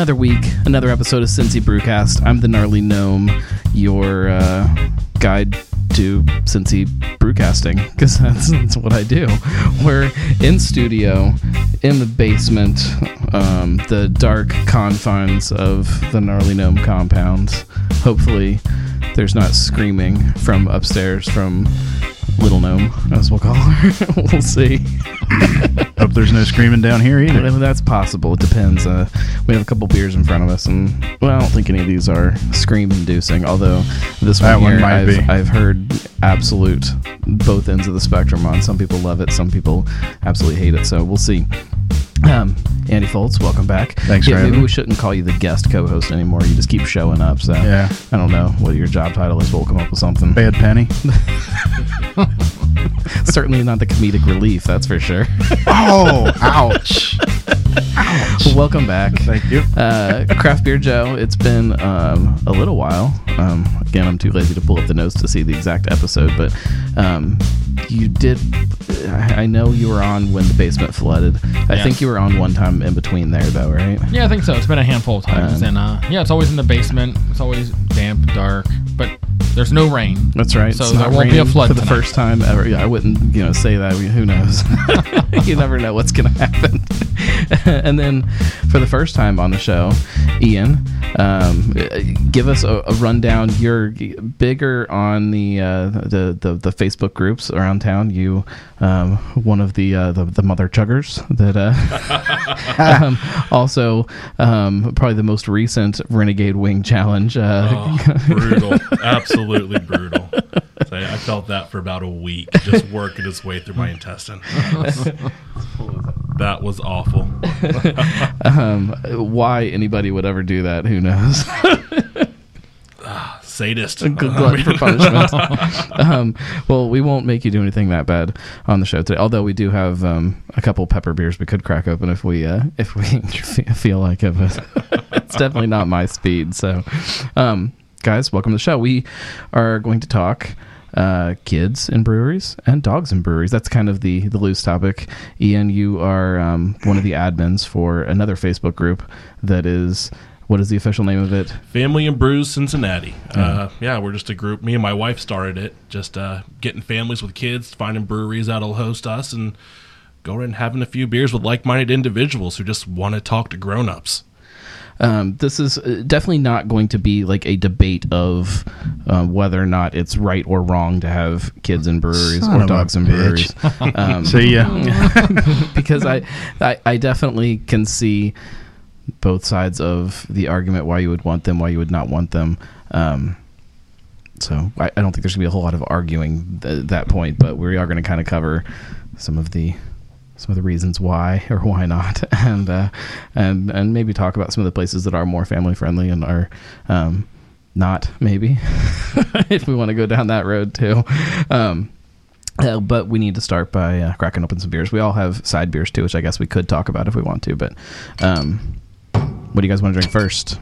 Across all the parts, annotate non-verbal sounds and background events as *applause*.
Another week, another episode of Cincy Brewcast. I'm the gnarly gnome, your uh, guide to Cincy Brewcasting, because that's, that's what I do. We're in studio, in the basement, um, the dark confines of the gnarly gnome compound. Hopefully, there's not screaming from upstairs from Little Gnome, as we'll call her. *laughs* we'll see. Hope there's no screaming down here either. Well, That's possible. It depends. Uh, we have a couple beers in front of us, and well, I don't think any of these are scream-inducing. Although this That one one here, might I've, be. I've heard absolute both ends of the spectrum on. Some people love it, some people absolutely hate it. So we'll see. Um, Andy Foltz, welcome back. Thanks for Yeah, having maybe me. we shouldn't call you the guest co-host anymore. You just keep showing up. So Yeah. I don't know what your job title is. We'll come up with something. Bad penny. *laughs* Certainly not the comedic relief. That's for sure. *laughs* Oh, ouch. *laughs* ouch. welcome back. Thank you. uh, Craft Beer Joe. It's been um, a little while. Um, again, I'm too lazy to pull up the notes to see the exact episode, but um, you did. I know you were on when the basement flooded. I Yeah. think you were on one time in between there, though, right? Yeah, I think so. It's been a handful of times, Um, and uh, yeah, it's always in the basement. It's always damp, dark, there's no rain. That's right. So It's there won't be a flood for the tonight. first time ever. Yeah, I wouldn't, you know, say that. I mean, who knows? *laughs* you never know what's going to happen. *laughs* and then, for the first time on the show, Ian, um, give us a, a rundown. You're bigger on the, uh, the the the Facebook groups around town. You, um, one of the, uh, the the mother chuggers that. Uh, *laughs* um, also, um, probably the most recent Renegade Wing Challenge. Uh, Oh, brutal. Absolutely brutal. So I I felt that for about a week, just working its way through my intestine. that was awful. Um, why anybody would ever do that, who knows? Sadist. Good glutton for punishment. um, well, we won't make you do anything that bad on the show today. Although we do have um, a couple pepper beers we could crack open if we uh, if we *laughs* feel like it. But *laughs* it's definitely not my speed. So, um, guys, welcome to the show. We are going to talk uh, kids in breweries and dogs in breweries. That's kind of the the loose topic. Ian, you are um, one of the admins for another Facebook group that is. What is the official name of it? Family and Brews Cincinnati. Uh, yeah, we're just a group. Me and my wife started it, just uh, getting families with kids, finding breweries that'll host us, and going and having a few beers with like minded individuals who just want to talk to grown ups. Um, this is uh, definitely not going to be like a debate of uh, whether or not it's right or wrong to have kids in breweries Son or dogs in breweries. *laughs* Um, See ya. *laughs* because I, I, I definitely can see both sides of the argument why you would want them, why you would not want them. Um, so I, I don't think there's gonna be a whole lot of arguing th- that point, but we are going to kind of cover some of the some of the reasons why *laughs* or why not, *laughs* and uh, and and maybe talk about some of the places that are more family friendly and are um, not maybe *laughs* if we want to go down that road too. Um, uh, but we need to start by uh, cracking open some beers. We all have side beers too, which I guess we could talk about if we want to. But um, what do you guys want to drink first?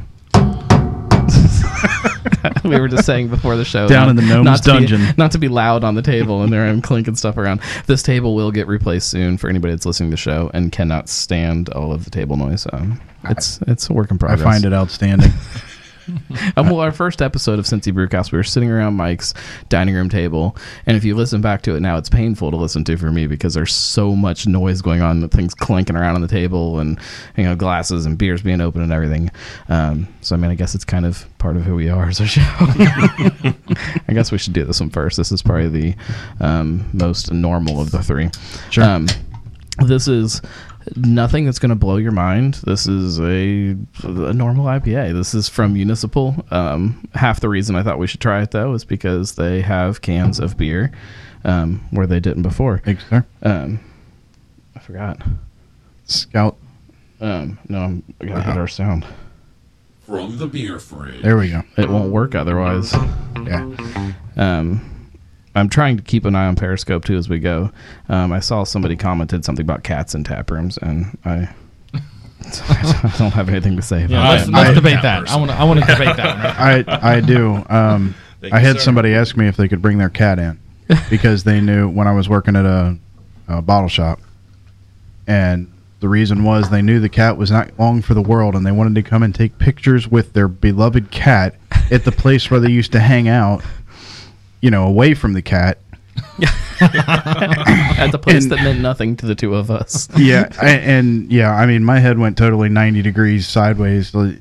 *laughs* we were just saying before the show, Down in the gnome's not to be- dungeon. *laughs* not to be loud on the table and there I'm clinking stuff around. This table will get replaced soon for anybody that's listening to the show and cannot stand all of the table noise. Um, it's it's a work in progress. I find it outstanding. *laughs* Um, well, our first episode of Cincy Brewcast, we were sitting around Mike's dining room table, and if you listen back to it now, it's painful to listen to for me because there's so much noise going on, the things clanking around on the table, and you know glasses and beers being open and everything. Um, so I mean, I guess it's kind of part of who we are as a show. *laughs* I guess we should do this one first. This is probably the um, most normal of the three. Sure. Um, this is nothing that's going to blow your mind. This is a, a normal IPA. This is from Municipal. Um, half the reason I thought we should try it though is because they have cans of beer um, where they didn't before. Thanks, sir. Um, I forgot. Scout. Um, no, I'm, I gotta get our sound. From the beer fridge. There we go. It won't work otherwise. Yeah. Um, I'm trying to keep an eye on Periscope too as we go. Um, I saw somebody commented something about cats in tap rooms, and I, *laughs* I don't have anything to say about Yeah, I- let's, it. let's I- debate that that. I want to. I want to debate that one. *laughs* I I do. Um, I had sir. somebody ask me if they could bring their cat in because they knew when I was working at a, a bottle shop, and The reason was they knew the cat was not long for the world, and they wanted to come and take pictures with their beloved cat at the place where they used to hang out. You know, away from the cat. *laughs* At the place And- that meant nothing to the two of us. Yeah, I, and yeah, I mean, my head went totally ninety degrees sideways. Like,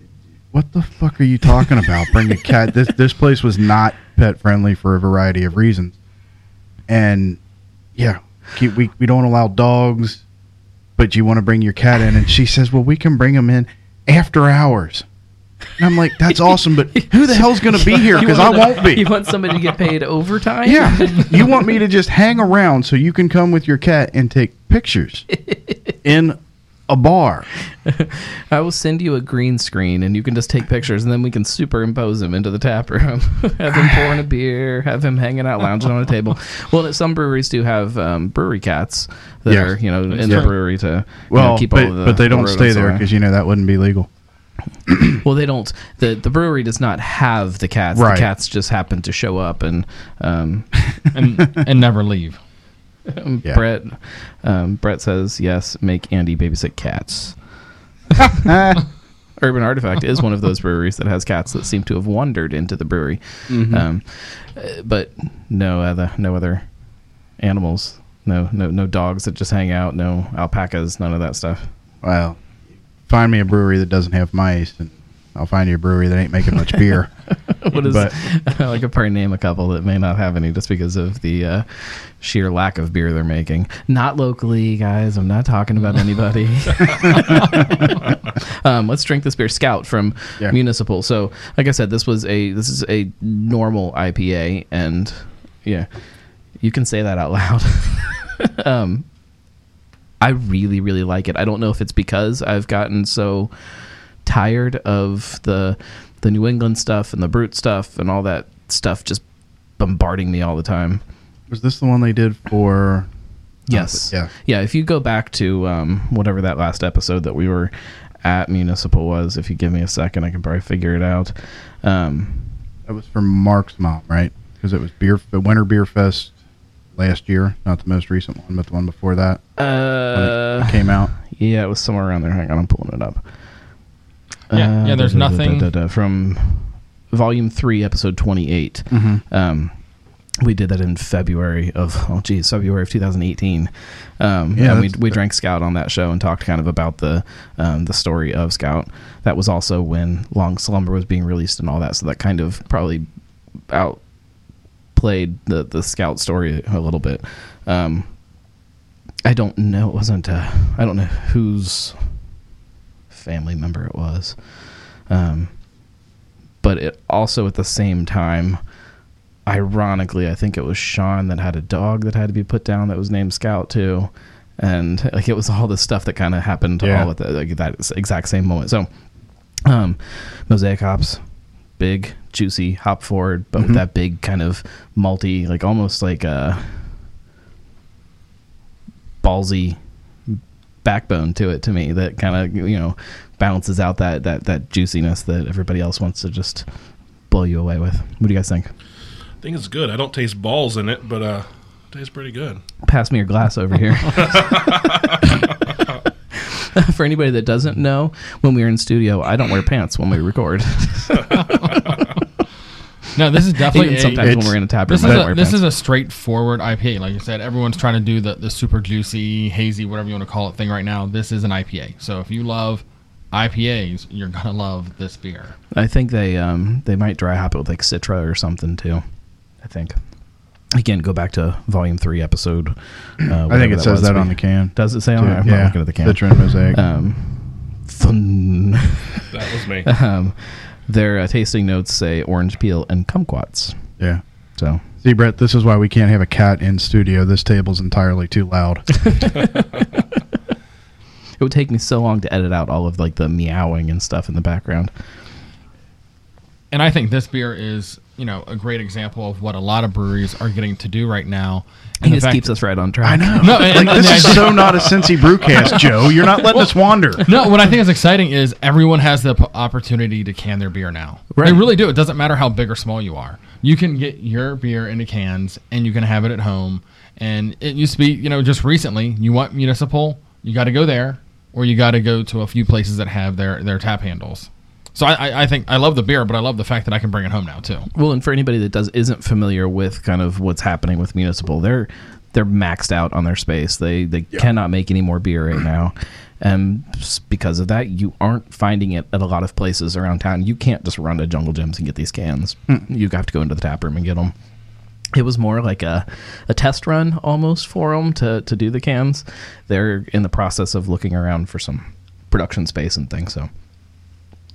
what the fuck are you talking about? Bring a cat. This this place was not pet friendly for a variety of reasons, and yeah, keep, we we don't allow dogs, but you want to bring your cat in, and she says, well, we can bring him in after hours. And I'm like, that's awesome, but who the hell's going to be here? *laughs* Because I won't be. You want somebody to get paid overtime? Yeah, *laughs* you want me to just hang around so you can come with your cat and take pictures *laughs* in a bar. I will send you a green screen and you can just take pictures and then we can superimpose him into the tap room. have him pouring a beer, have him hanging out, lounging on a table. Well, some breweries do have um, brewery cats that Yes. are, you know, in That's the brewery to Well, know, keep but, all the but they don't stay there because you know that wouldn't be legal. *clears throat* Well, they don't. the The brewery does not have the cats. Right. The cats just happen to show up, and um, *laughs* and and never leave. Yeah. Brett um, Brett says yes. Make Andy babysit cats. *laughs* Urban Artifact is one of those breweries that has cats that seem to have wandered into the brewery, um, uh, but no other no other animals. No, no, no dogs that just hang out. No alpacas. None of that stuff. Well, find me a brewery that doesn't have mice, and I'll find you a brewery that ain't making much beer. *laughs* what is But- *laughs* I could probably name a couple that may not have any just because of the uh, sheer lack of beer they're making. Not locally, guys. I'm not talking about anybody. *laughs* um, let's drink this beer, Scout from Yeah. Municipal. So, like I said, this was a this is a normal IPA, and yeah, you can say that out loud. um, I really, really like it. I don't know if it's because I've gotten so tired of the the New England stuff and the brut stuff and all that stuff just bombarding me all the time. Was this the one they did for? Yes. Yeah. Yeah. If you go back to um, whatever that last episode that we were at Municipal was, if you give me a second, I can probably figure it out. Um, That was for Mark's mom, right? Because it was beer, the Winter Beer Fest last year, not the most recent one, but the one before that when uh, it came out. yeah, it was somewhere around there. Hang on, I'm pulling it up. Yeah, yeah, there's da- da- da- nothing- da- da- from volume three, episode 28. Mm-hmm. Um, we did that in February of oh geez February of 2018. Um, Yeah, and we we drank Scout on that show and talked kind of about the um, the story of Scout. That was also when Long Slumber was being released and all that. So that kind of probably outplayed the the Scout story a little bit. Um, I don't know. It wasn't. Uh, I don't know whose family member it was. Um, but it also at the same time ironically, I think it was Sean that had a dog that had to be put down that was named Scout too, and like it was all this stuff that kind of happened Yeah. all at the, like that exact same moment. So, um, Mosaic hops, big, juicy, hop forward, but with that big kind of malty, like almost like a ballsy backbone to it to me that kind of you know balances out that that that juiciness that everybody else wants to just blow you away with. What do you guys think? I think it's good. I don't taste balls in it, but uh, it tastes pretty good. pass me your glass over here. *laughs* *laughs* *laughs* For anybody that doesn't know, when we're in studio, I don't wear pants when we record. *laughs* No, this is definitely Even sometimes when we're in a tap room, This is a, this is a straightforward IPA. Like I said, everyone's trying to do the, the super juicy, hazy, whatever you want to call it thing right now. This is an IPA. So if you love IPAs, you're gonna love this beer. I think they um they might dry hop it with like Citra or something too. I think. Again, go back to volume three, episode. Uh, I whatever think it says was. that We- on the can. Does it say on? too. it? I'm yeah, not looking at the can. Citra and Mosaic. Um, fun. *laughs* That was me. um, their uh, tasting notes say orange peel and kumquats. yeah. So See, Brett, this is why we can't have a cat in studio. This table's entirely too loud. *laughs* *laughs* It would take me so long to edit out all of like the meowing and stuff in the background. And I think this beer is, you know, a great example of what a lot of breweries are getting to do right now. He the just keeps us right on track. I know. No, and- like and this the is so not a Cincy Brewcast, *laughs* Joe. You're not letting us wander. No, what I think is exciting is everyone has the p- opportunity to can their beer now. Right. They really do. It doesn't matter how big or small you are. You can get your beer into cans and you can have it at home. And it used to be, you know, just recently, you want municipal, you got to go there. or you got to go to a few places that have their their tap handles. So I, I, I think I love the beer, but I love the fact that I can bring it home now too. Well, and for anybody that does isn't familiar with kind of what's happening with municipal, they're they're maxed out on their space. They they cannot make any more beer right now, and because of that, you aren't finding it at a lot of places around town. You can't just run to Jungle Jim's and get these cans. Hmm. You have to go into the tap room and get them. It was more like a, a test run almost for them to, to do the cans. They're in the process of looking around for some production space and things. So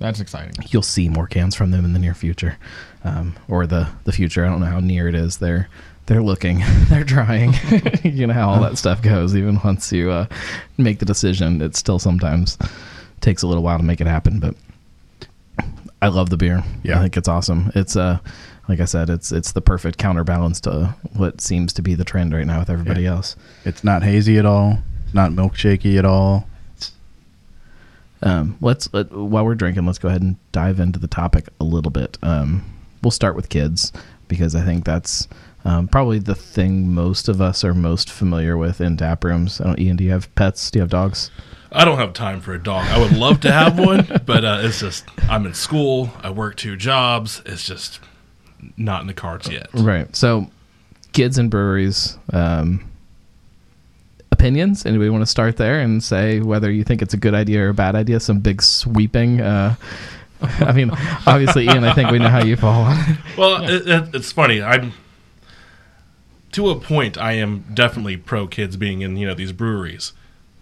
That's exciting. you'll see more cans from them in the near future, um, or the the future. I don't know how near it is. They're they're looking, *laughs* they're trying. *laughs* you know how all that stuff goes. Even once you uh, make the decision, it still sometimes takes a little while to make it happen. But I love the beer. Yeah. I think it's awesome. It's uh like I said, it's it's the perfect counterbalance to what seems to be the trend right now with everybody Yeah. else. It's not hazy at all. It's not milkshakey at all. Um, let's let, while we're drinking, let's go ahead and dive into the topic a little bit. Um, we'll start with kids because I think that's um, probably the thing most of us are most familiar with in tap rooms. I don't, Ian, do you have pets? Do you have dogs? I don't have time for a dog. I would love to have one, *laughs* but uh, it's just I'm in school. I work two jobs. It's just not in the cards yet. Right. So, kids and breweries. Um, opinions. Anybody want to start there and say whether you think it's a good idea or a bad idea? Some big sweeping. Uh, *laughs* I mean, obviously, Ian. I think we know how you fall on it. Well, it, it, it's funny. I'm to a point. I am definitely pro kids being in you know these breweries,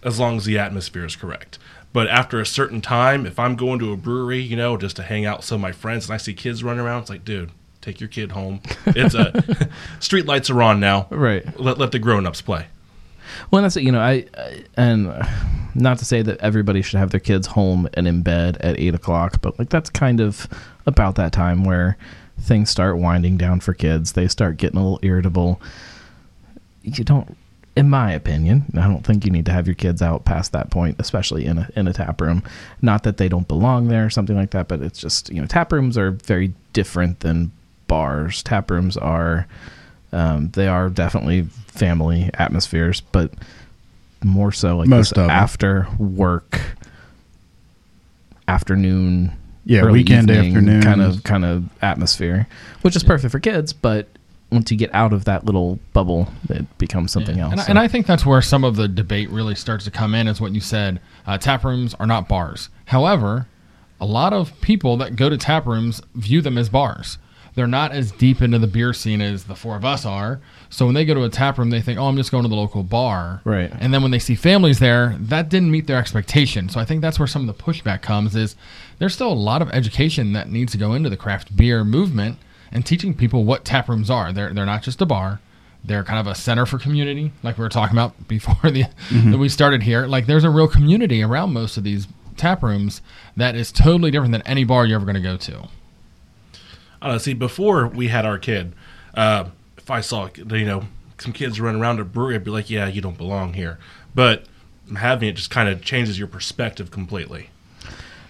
as long as the atmosphere is correct. But after a certain time, if I'm going to a brewery, you know, just to hang out with some of my friends, and I see kids running around, it's like, dude, take your kid home. It's a *laughs* street lights are on now. Right. Let let the grown ups play. Well, that's it. You know, I, I and uh, not to say that everybody should have their kids home and in bed at eight o'clock, but like that's kind of about that time where things start winding down for kids. They start getting a little irritable. You don't, in my opinion, I don't think you need to have your kids out past that point, especially in a in a tap room. Not that they don't belong there or something like that, but it's just you know, tap rooms are very different than bars. Tap rooms are. Um, they are definitely family atmospheres, but more so like Most this of 'em. after work, afternoon, Yeah, early weekend evening afternoons. kind of kind of atmosphere, which is perfect for kids. But once you get out of that little bubble, it becomes something Yeah. else. And, I- and I think that's where some of the debate really starts to come in, is what you said. Uh, tap rooms are not bars. However, a lot of people that go to tap rooms view them as bars. They're not as deep into the beer scene as the four of us are. So when they go to a tap room, they think, "Oh, I'm just going to the local bar." Right. And then when they see families there, that didn't meet their expectation. So I think that's where some of the pushback comes. Is there's still a lot of education that needs to go into the craft beer movement and teaching people what tap rooms are. They're they're not just a bar. They're kind of a center for community, like we were talking about before *laughs* the mm-hmm. that we started here. Like there's a real community around most of these tap rooms that is totally different than any bar you're ever going to go to. I don't know, see, before we had our kid, uh, if I saw you know some kids running around a brewery, I'd be like, yeah, you don't belong here. But having it just kind of changes your perspective completely.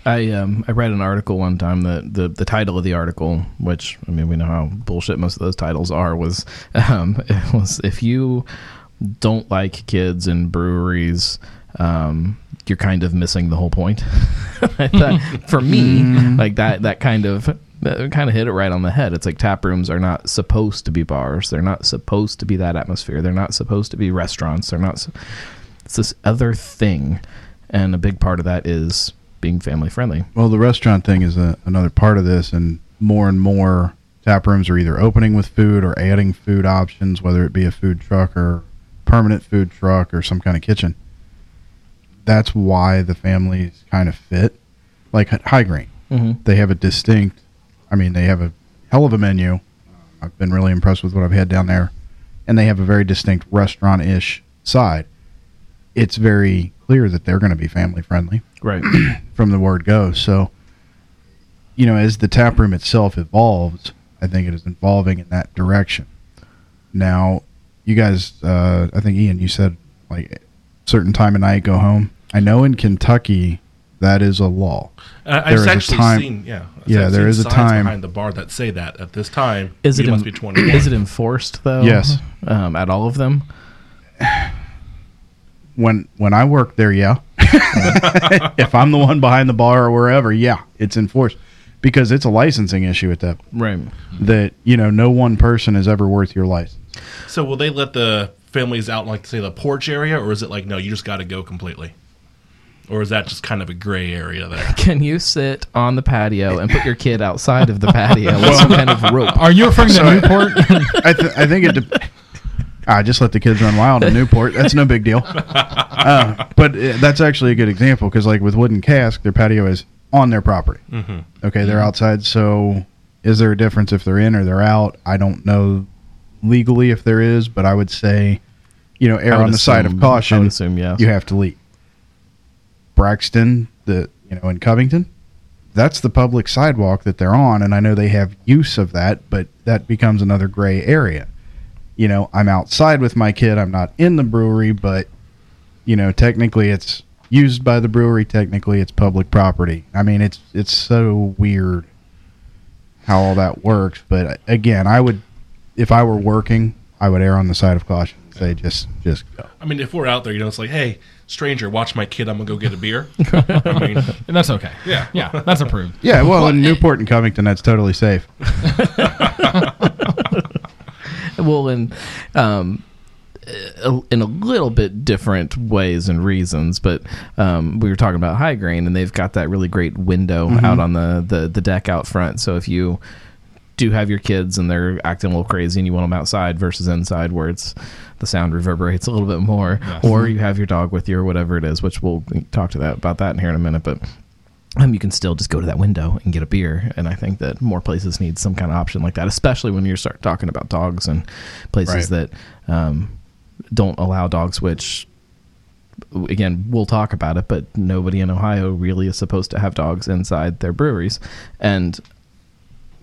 I um I read an article one time that the the title of the article, which I mean we know how bullshit most of those titles are, was um *laughs* it was if you don't like kids and breweries, um you're kind of missing the whole point. *laughs* I for me, like that that kind of that kind of hit it right on the head. It's like tap rooms are not supposed to be bars. They're not supposed to be that atmosphere. They're not supposed to be restaurants. They're not. It's this other thing, and a big part of that is being family friendly. Well, the restaurant thing is a, another part of this, and more and more tap rooms are either opening with food or adding food options, whether it be a food truck or permanent food truck or some kind of kitchen. That's why the families kind of fit. Like High Grain, Mm-hmm. they have a distinct. I mean, they have a hell of a menu. I've been really impressed with what I've had down there, and they have a very distinct restaurant-ish side. It's very clear that they're going to be family friendly Right. *clears throat* from the word go. So, you know, as the tap room itself evolves, I think it is evolving in that direction. Now, you guys, uh, I think Ian, you said like certain time of night go home. I know in Kentucky that is a law. Uh, There I've is a actually time- seen, yeah, I've Yeah, there seen is a time- behind the bar that say that at this time. Is it you must en- be 21. is it enforced though? Yes. Um, at all of them. When when I worked there, yeah, *laughs* if I'm the one behind the bar or wherever, yeah, it's enforced because it's a licensing issue at that. Right. That you know, no one person is ever worth your license. So will they let the families out like say the porch area, or is it like no, you just got to go completely? Or is that just kind of a gray area there? *laughs* Can you sit on the patio and put your kid outside of the patio with some kind of rope? Are you referring to Newport? *laughs* I, th- I think it. De- I just let the kids run wild in Newport. That's no big deal. Uh, but uh, that's actually a good example because, like with Wooden Cask, their patio is on their property. Mm-hmm. Okay, they're outside. So, is there a difference if they're in or they're out? I don't know legally if there is, but I would say, you know, err I would on the side of assume- I caution. would assume yes. You have to leave. Braxton, the you know, in Covington, that's the public sidewalk that they're on, and I know they have use of that, but that becomes another gray area. You know, I'm outside with my kid. I'm not in the brewery, but you know, technically it's used by the brewery. Technically, it's public property. I mean, it's it's so weird how all that works. But uh, again, I would, if I were working, I would err on the side of caution. And Say just just go. I mean, if we're out there, you know, it's like, hey, stranger, watch my kid. I'm gonna go get a beer. *laughs* I mean, And that's okay. Yeah. Yeah, that's approved. Yeah, well, in Newport and Covington, that's totally safe. *laughs* well, in um, a- in a little bit different ways and reasons, but um, we were talking about high grain, and they've got that really great window out on the, the the deck out front. So if you do have your kids and they're acting a little crazy and you want them outside versus inside where it's the sound reverberates a little bit more or you have your dog with you or whatever it is which we'll talk to that about that in here in a minute but um, you can still just go to that window and get a beer. And I think that more places need some kind of option like that, especially when you start talking about dogs and places Right. that um, don't allow dogs, which again, we'll talk about it, but nobody in Ohio really is supposed to have dogs inside their breweries. And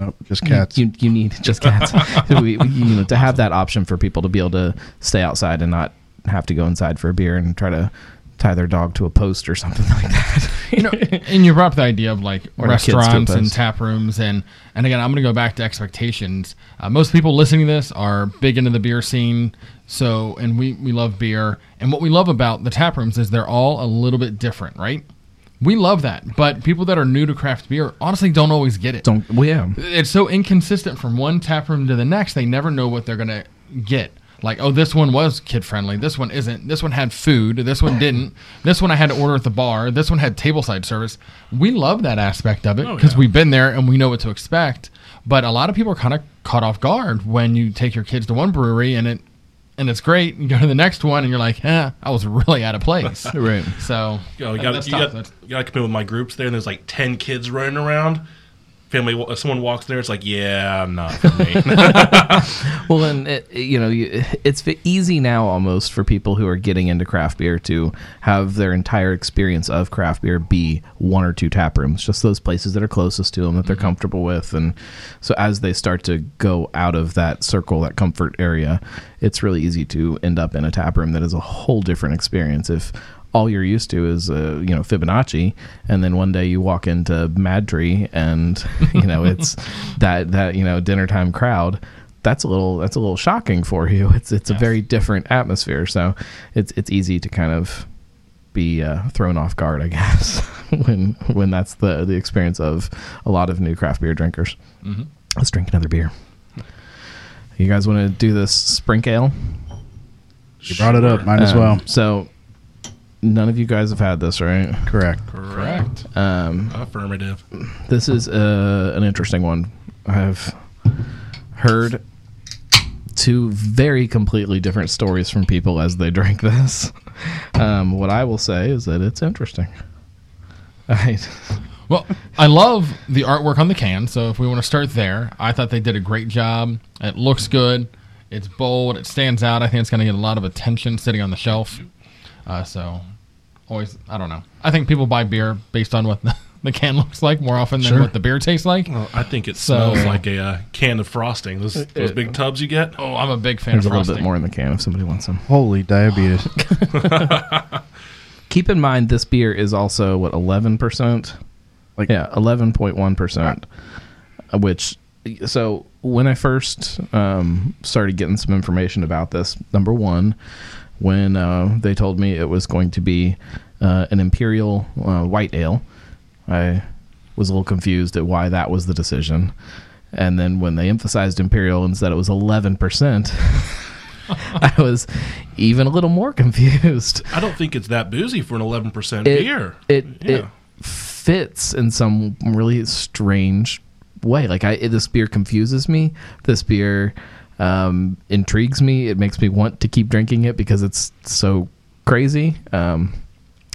Nope, just cats. you, you need *laughs* just cats. *laughs* we, we- you know, to have that option for people to be able to stay outside and not have to go inside for a beer and try to tie their dog to a post or something *laughs* like that. you know, and you brought up the idea of like Or the kids to a restaurants and post. tap rooms, and and again, I'm going to go back to expectations. Uh, most people listening to this are big into the beer scene, so and we we love beer, and what we love about the tap rooms is they're all a little bit different, right? We love that, but people that are new to craft beer honestly don't always get it. don't, well, yeah. It's so inconsistent from one tap room to the next. They never know what they're gonna get. Like, oh, this one was kid friendly. This one isn't. This one had food. This one didn't. This one I had to order at the bar. This one had tableside service. We love that aspect of it Oh, because yeah. we've been there and we know what to expect. But a lot of people are kind of caught off guard when you take your kids to one brewery and it and it's great. You go to the next one and you're like, eh, I was really out of place. *laughs* Right. So you, know, you got that's you tough. got That's- you got to come in with my groups there, and there's like ten kids running around. Family, someone walks there, it's like, yeah, I'm not for me. *laughs* *laughs* Well, and it, you know, you, it's easy now almost for people who are getting into craft beer to have their entire experience of craft beer be one or two tap rooms, just those places that are closest to them that they're mm-hmm. comfortable with. And so as they start to go out of that circle, that comfort area, it's really easy to end up in a tap room that is a whole different experience. If all you're used to is uh, you know Fibonacci, and then one day you walk into Mad Tree, and *laughs* you know it's *laughs* that that you know dinner time crowd. That's a little that's a little shocking for you. *laughs* It's it's a very different atmosphere, so it's it's easy to kind of be uh, thrown off guard, I guess, when when that's the the experience of a lot of new craft beer drinkers. Let's drink another beer. You guys want to do this Sprink Ale? You brought it up. Might as Um, well. So, none of you guys have had this, right? Correct. correct. Um, Affirmative. this is uh, an interesting one. I've heard two very completely different stories from people as they drink this. Um, what I will say is that it's interesting. *laughs* I, Well, I love the artwork on the can. So if we want to start there, I thought they did a great job. It looks good. It's bold. It stands out. I think it's going to get a lot of attention sitting on the shelf. Uh, so always, I don't know. I think people buy beer based on what the, *laughs* the can looks like more often than Sure. what the beer tastes like. Well, I think it So- smells like a uh, can of frosting. Those those big tubs you get. Oh, I'm a big fan there's a of little frosting. bit more in the can if somebody wants some. Holy diabetes. *laughs* *laughs* Keep in mind, this beer is also what eleven percent. Like- yeah, eleven point one percent. Which, so when I first um, started getting some information about this, number one, when uh, they told me it was going to be uh, an imperial uh, white ale. I was a little confused at why that was the decision. And then when they emphasized imperial and said it was 11%, *laughs* I was even a little more *laughs* confused. I don't think it's that boozy for an 11% It, beer. it, Yeah. it fits in some really strange way. Like I, this beer confuses me. This beer um, intrigues me. It makes me want to keep drinking it because it's so crazy. Um,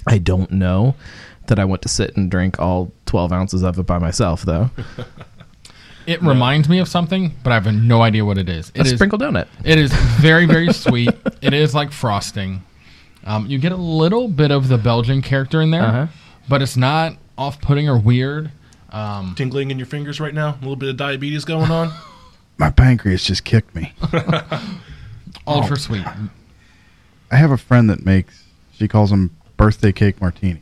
I don't know that I want to sit and drink all 12 ounces of it by myself, though. *laughs* It reminds me of something, but I have no idea what it is. It A is sprinkle donut. It is very, very *laughs* sweet. It is like frosting. Um, you get a little bit of the Belgian character in there, Uh-huh. but it's not off-putting or weird. Um, Tingling in your fingers right now. A little bit of diabetes going on. *laughs* My pancreas just kicked me. *laughs* ultra sweet. I have a friend that makes. She calls them birthday cake martinis,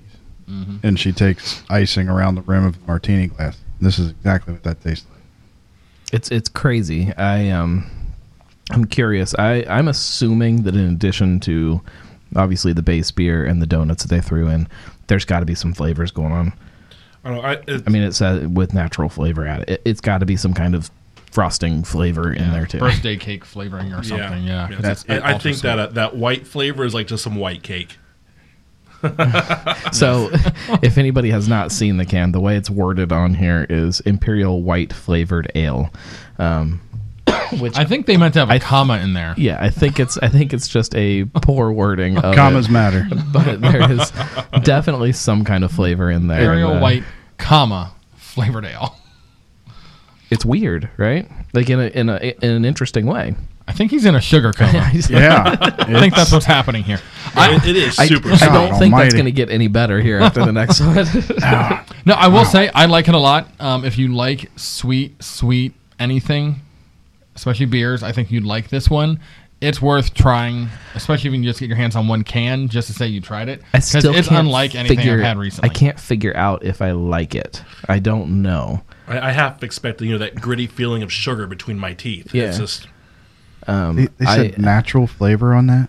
and she takes icing around the rim of the martini glass. This is exactly what that tastes like. It's it's crazy. I um I'm curious. I I'm assuming that in addition to obviously the base beer and the donuts that they threw in, there's got to be some flavors going on. I don't know. I, I mean, it says with natural flavor at it. it it's got to be some kind of frosting flavor in there too. Birthday cake flavoring or something. Yeah, it's- I, it's I think sweet. that uh, that white flavor is like just some white cake. *laughs* So, *laughs* if anybody has not seen the can, the way it's worded on here is imperial white flavored ale. Um, *coughs* which I think they meant to have a comma in there. yeah, I think it's I think it's just a poor wording of Commas it, matter. *laughs* but there is definitely some kind of flavor in there. Imperial And, uh, white, comma flavored ale. It's weird, right? Like in a in a in an interesting way. I think he's in a sugar coma. *laughs* Yeah, *laughs* I think that's what's happening here. It- it is I, super. I sweet. don't God think that's going to get any better here after the next *laughs* one. No, I will say I like it a lot. Um, if you like sweet, sweet anything, especially beers, I think you'd like this one. It's worth trying, especially if you can just get your hands on one can just to say you tried it. I still it's can't unlike anything figure, I've had recently. I can't figure out if I like it. I don't know. I, I have expected you know that gritty feeling of sugar between my teeth. Yeah. It's just Um, They, they said I- natural flavor on that.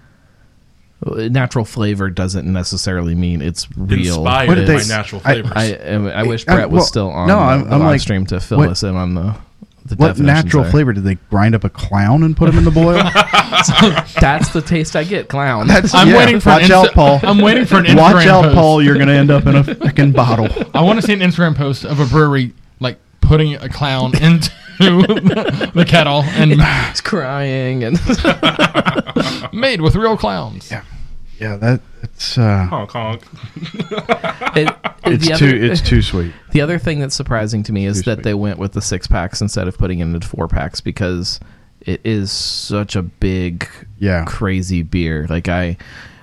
natural flavor doesn't necessarily mean it's real. inspired What did by they- natural I- flavors. I, I, I wish Brett was well, still on no, the, I'm- the I'm live like, stream to fill what- us in on the the What natural there. flavor did they grind up a clown and put him in the boil? *laughs* *laughs* That's the taste I get, clown. That's I'm yeah, waiting for an watch out, Insta- Paul. *laughs* I'm waiting for an Watch out, post. Paul. You're gonna end up in a freaking bottle. I want to see an Instagram post of a brewery like putting a clown into the kettle and He's crying and made with real clowns. Yeah. Yeah, that it's uh, honk honk. *laughs* it, it- it's the too it's too sweet. *laughs* The other thing that's surprising to me is Too that sweet. they went with the six packs instead of putting it into four packs because it is such a big, Yeah. crazy beer. Like I,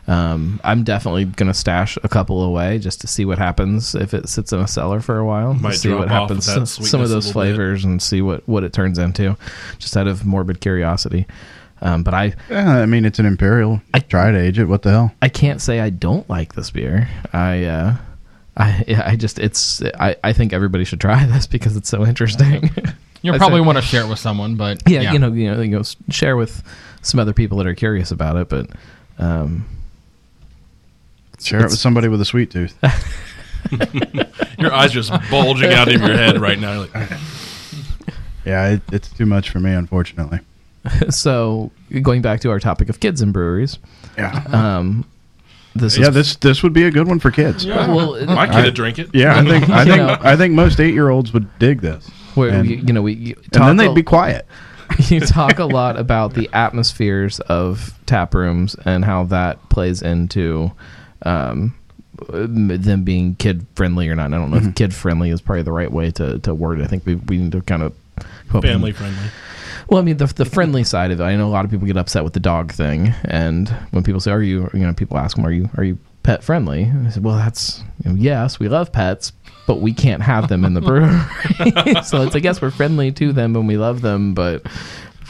um, I'm definitely gonna stash a couple away just to see what happens if it sits in a cellar for a while. Might see drop what off happens. that Some, *laughs* some of those little bit. flavors and see what what it turns into, just out of morbid curiosity. Um, but I, Yeah, I mean it's an imperial. I- try to age it. What the hell? I can't say I don't like this beer. I uh, I *laughs* I just it's I, I think everybody should try *laughs* this because it's so interesting. *laughs* You'll probably want to share it with someone, but yeah, you know, you know, you know, s- share with some other people that are curious about it. But um, Share it with somebody with a sweet tooth. Your eyes just bulging out of your head right now. You're like, yeah, it, it's too much for me, unfortunately. *laughs* so going back to our topic of kids and breweries, Yeah. um, this Yeah, is this this would be a good one for kids. Yeah, well, my kid I- would drink it. I think *laughs* I think know. I think most eight year olds would dig this. where and, you, you know we you and then they'd a- be quiet. *laughs* you talk a lot about the atmospheres of tap rooms and how that plays into um, them being kid friendly or not. I don't know if kid friendly is probably the right way to, to word it. I think we, we need to kind of come up with- Family friendly. Well, I mean the the friendly side of it. I know a lot of people get upset with the dog thing, and when people say, "Are you?" You know, people ask them, "Are you? Are you pet friendly?" And I said, "Well, that's you know, yes, we love pets, but we can't have them in the brewery. *laughs* so it's I guess we're friendly to them and we love them, but."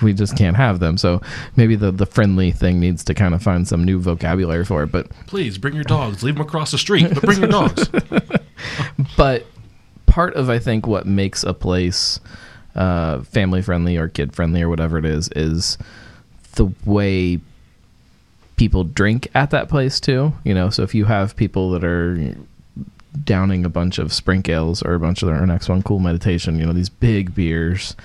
We just can't have them, so maybe the the friendly thing needs to kind of find some new vocabulary for it. But Please bring your dogs. Leave them across the street, but bring your dogs. *laughs* but part of I think what makes a place uh, family friendly or kid friendly or whatever it is is the way people drink at that place too. You know, so if you have people that are downing a bunch of sprink ales or a bunch of their next one cool meditation, you know, these big beers,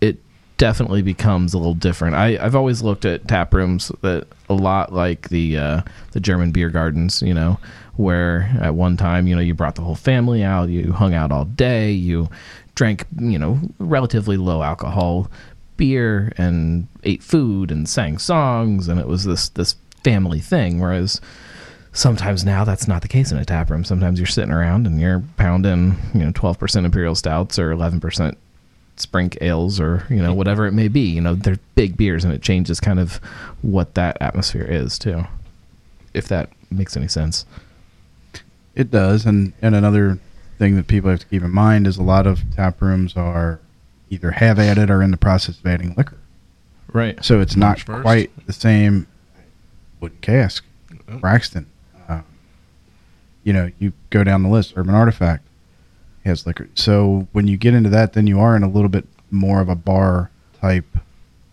it definitely becomes a little different. I, I've always looked at tap rooms that a lot like the uh, the German beer gardens, you know, where at one time, you know, you brought the whole family out, you hung out all day, you drank, you know, relatively low alcohol beer and ate food and sang songs and it was this this family thing whereas sometimes now that's not the case in a tap room. Sometimes you're sitting around and you're pounding you know 12% imperial stouts or 11% sprink ales or you know whatever it may be. You know they're big beers and it changes kind of what that atmosphere is too if that makes any sense. It does, and and another thing that people have to keep in mind is a lot of tap rooms are either have added or in the process of adding liquor, right so it's not first. quite the same. wooden cask, Oh. Braxton. Uh, you know, you go down the list. Urban Artifact has liquor. So when you get into that, then you are in a little bit more of a bar type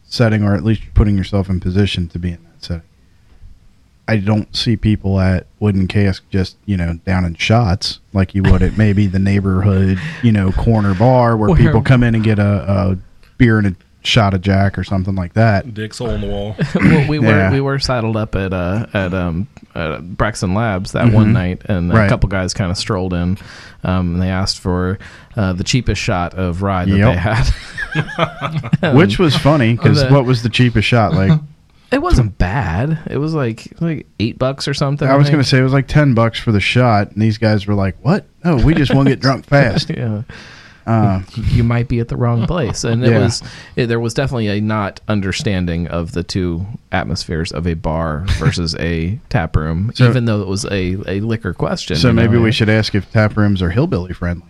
setting, or at least you're putting yourself in position to be in that setting. I don't see people at Wooden Cask just you know down in shots like you would at *laughs* maybe the neighborhood you know corner bar where Where- people come in and get a, a beer and a shot of Jack or something like that. Dick's hole in the wall. *laughs* well, we were Yeah. we were saddled up at uh at um at Braxton Labs that one Mhm. night, and a Right. couple guys kind of strolled in. Um, and they asked for uh, the cheapest shot of rye that Yep. they had. Um, *laughs* Which was funny because what was the cheapest shot? Like it wasn't bad. It was like like eight bucks or something. I was going to say it was like ten bucks for the shot, and these guys were like, "What? No, we just want to get drunk *laughs* fast." yeah. Uh, you might be at the wrong place and it Yeah. was it, there was definitely a not understanding of the two atmospheres of a bar versus a tap room So- even though it was a, a liquor question so you know? maybe we should ask if tap rooms are hillbilly friendly.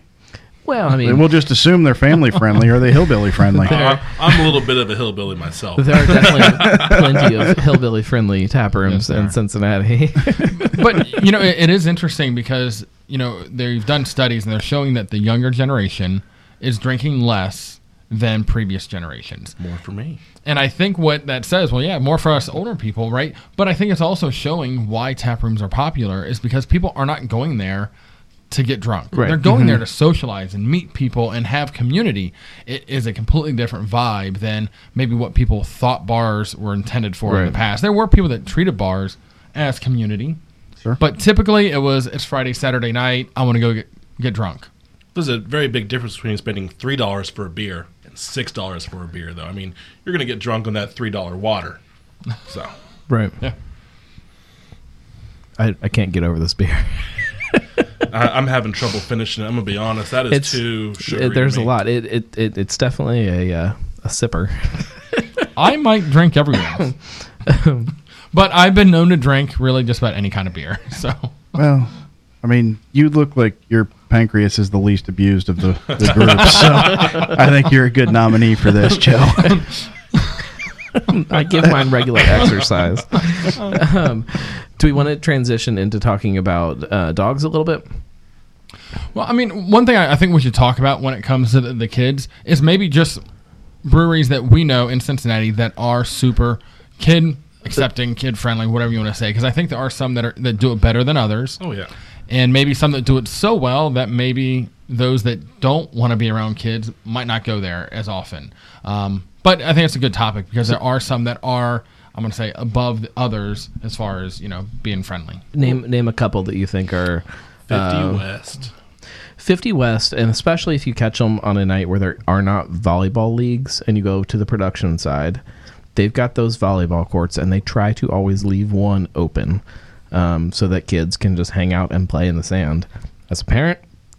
Well i mean we'll just assume they're family friendly. Are they hillbilly friendly? *laughs* Uh, I'm a little bit of a hillbilly myself. there are definitely *laughs* plenty of hillbilly friendly tap rooms Yes, in cincinnati *laughs* but you know, it, it is interesting because you know they've done studies and they're showing that the younger generation is drinking less than previous generations. More for me. And I think what that says, well, yeah, more for us older people, right? But I think it's also showing why tap rooms are popular is because people are not going there to get drunk. Right. They're going there mm-hmm. to socialize and meet people and have community. It is a completely different vibe than maybe what people thought bars were intended for in the past. There were people that treated bars as community. Sure. But typically it was it's Friday, Saturday night, I want to go get, get drunk. There's a very big difference between spending three dollars for a beer and six dollars for a beer, though. I mean, you're gonna get drunk on that three dollar water. So right Yeah. I, I can't get over this beer *laughs* I, I'm having trouble finishing it. I'm gonna be honest. That is It's- too sugary. it, there's to a lot it, it, it it's definitely a uh, a sipper I might drink everyone. *laughs* but I've been known to drink really just about any kind of beer. So well, I mean, you look like your pancreas is the least abused of the, the group, *laughs* so I think you're a good nominee for this, Joe. *laughs* I give mine regular exercise. um, do we want to transition into talking about uh, dogs a little bit? Well, I mean, one thing I, I think we should talk about when it comes to the, the kids is maybe just breweries that we know in Cincinnati that are super kid accepting, kid friendly, whatever you want to say. Because I think there are some that are that do it better than others, Oh yeah. and maybe some that do it so well that maybe those that don't want to be around kids might not go there as often. Um, but I think it's a good topic because there are some that are. I'm going to say above the others as far as you know being friendly. Name name a couple that you think are Fifty uh, West. 50 West, and especially if you catch them on a night where there are not volleyball leagues and you go to the production side, they've got those volleyball courts and they try to always leave one open um, so that kids can just hang out and play in the sand. As a parent,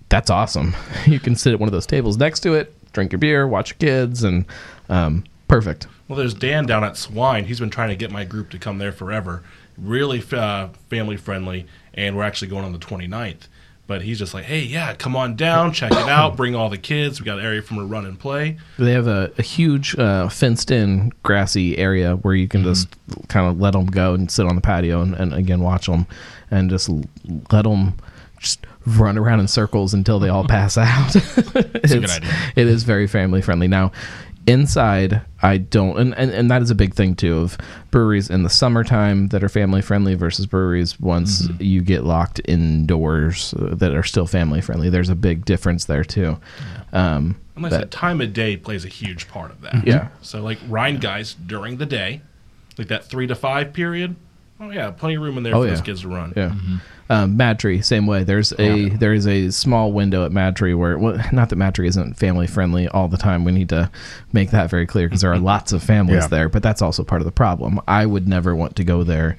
that's awesome. *laughs* You can sit at one of those tables next to it, drink your beer, watch your kids, and um, perfect. Well, there's Dan down at Swine. He's been trying to get my group to come there forever. Really uh, family friendly, and we're actually going on the 29th. But he's just like, hey, yeah, come on down, check it out, bring all the kids. We got an area for them to run and play. They have a, a huge uh, fenced-in grassy area where you can just kind of let them go and sit on the patio and, and again watch them, and just let them just run around in circles until they all *laughs* pass out. it's a good idea. It is very family friendly. Now, inside i don't and, and and that is a big thing too of breweries in the summertime that are family friendly versus breweries once you get locked indoors uh, that are still family friendly there's a big difference there too um And like I that- said, time of day plays a huge part of that. Yeah. So like Rhinegeist during the day, like that three to five period. Oh yeah, plenty of room in there Oh, for yeah. those kids to run. Yeah. Um, Madtree, same way. There's a there is a small window at Madtree where well, *laughs* not that Madtree isn't family friendly all the time. We need to make that very clear because there are *laughs* lots of families Yeah. there, but that's also part of the problem. I would never want to go there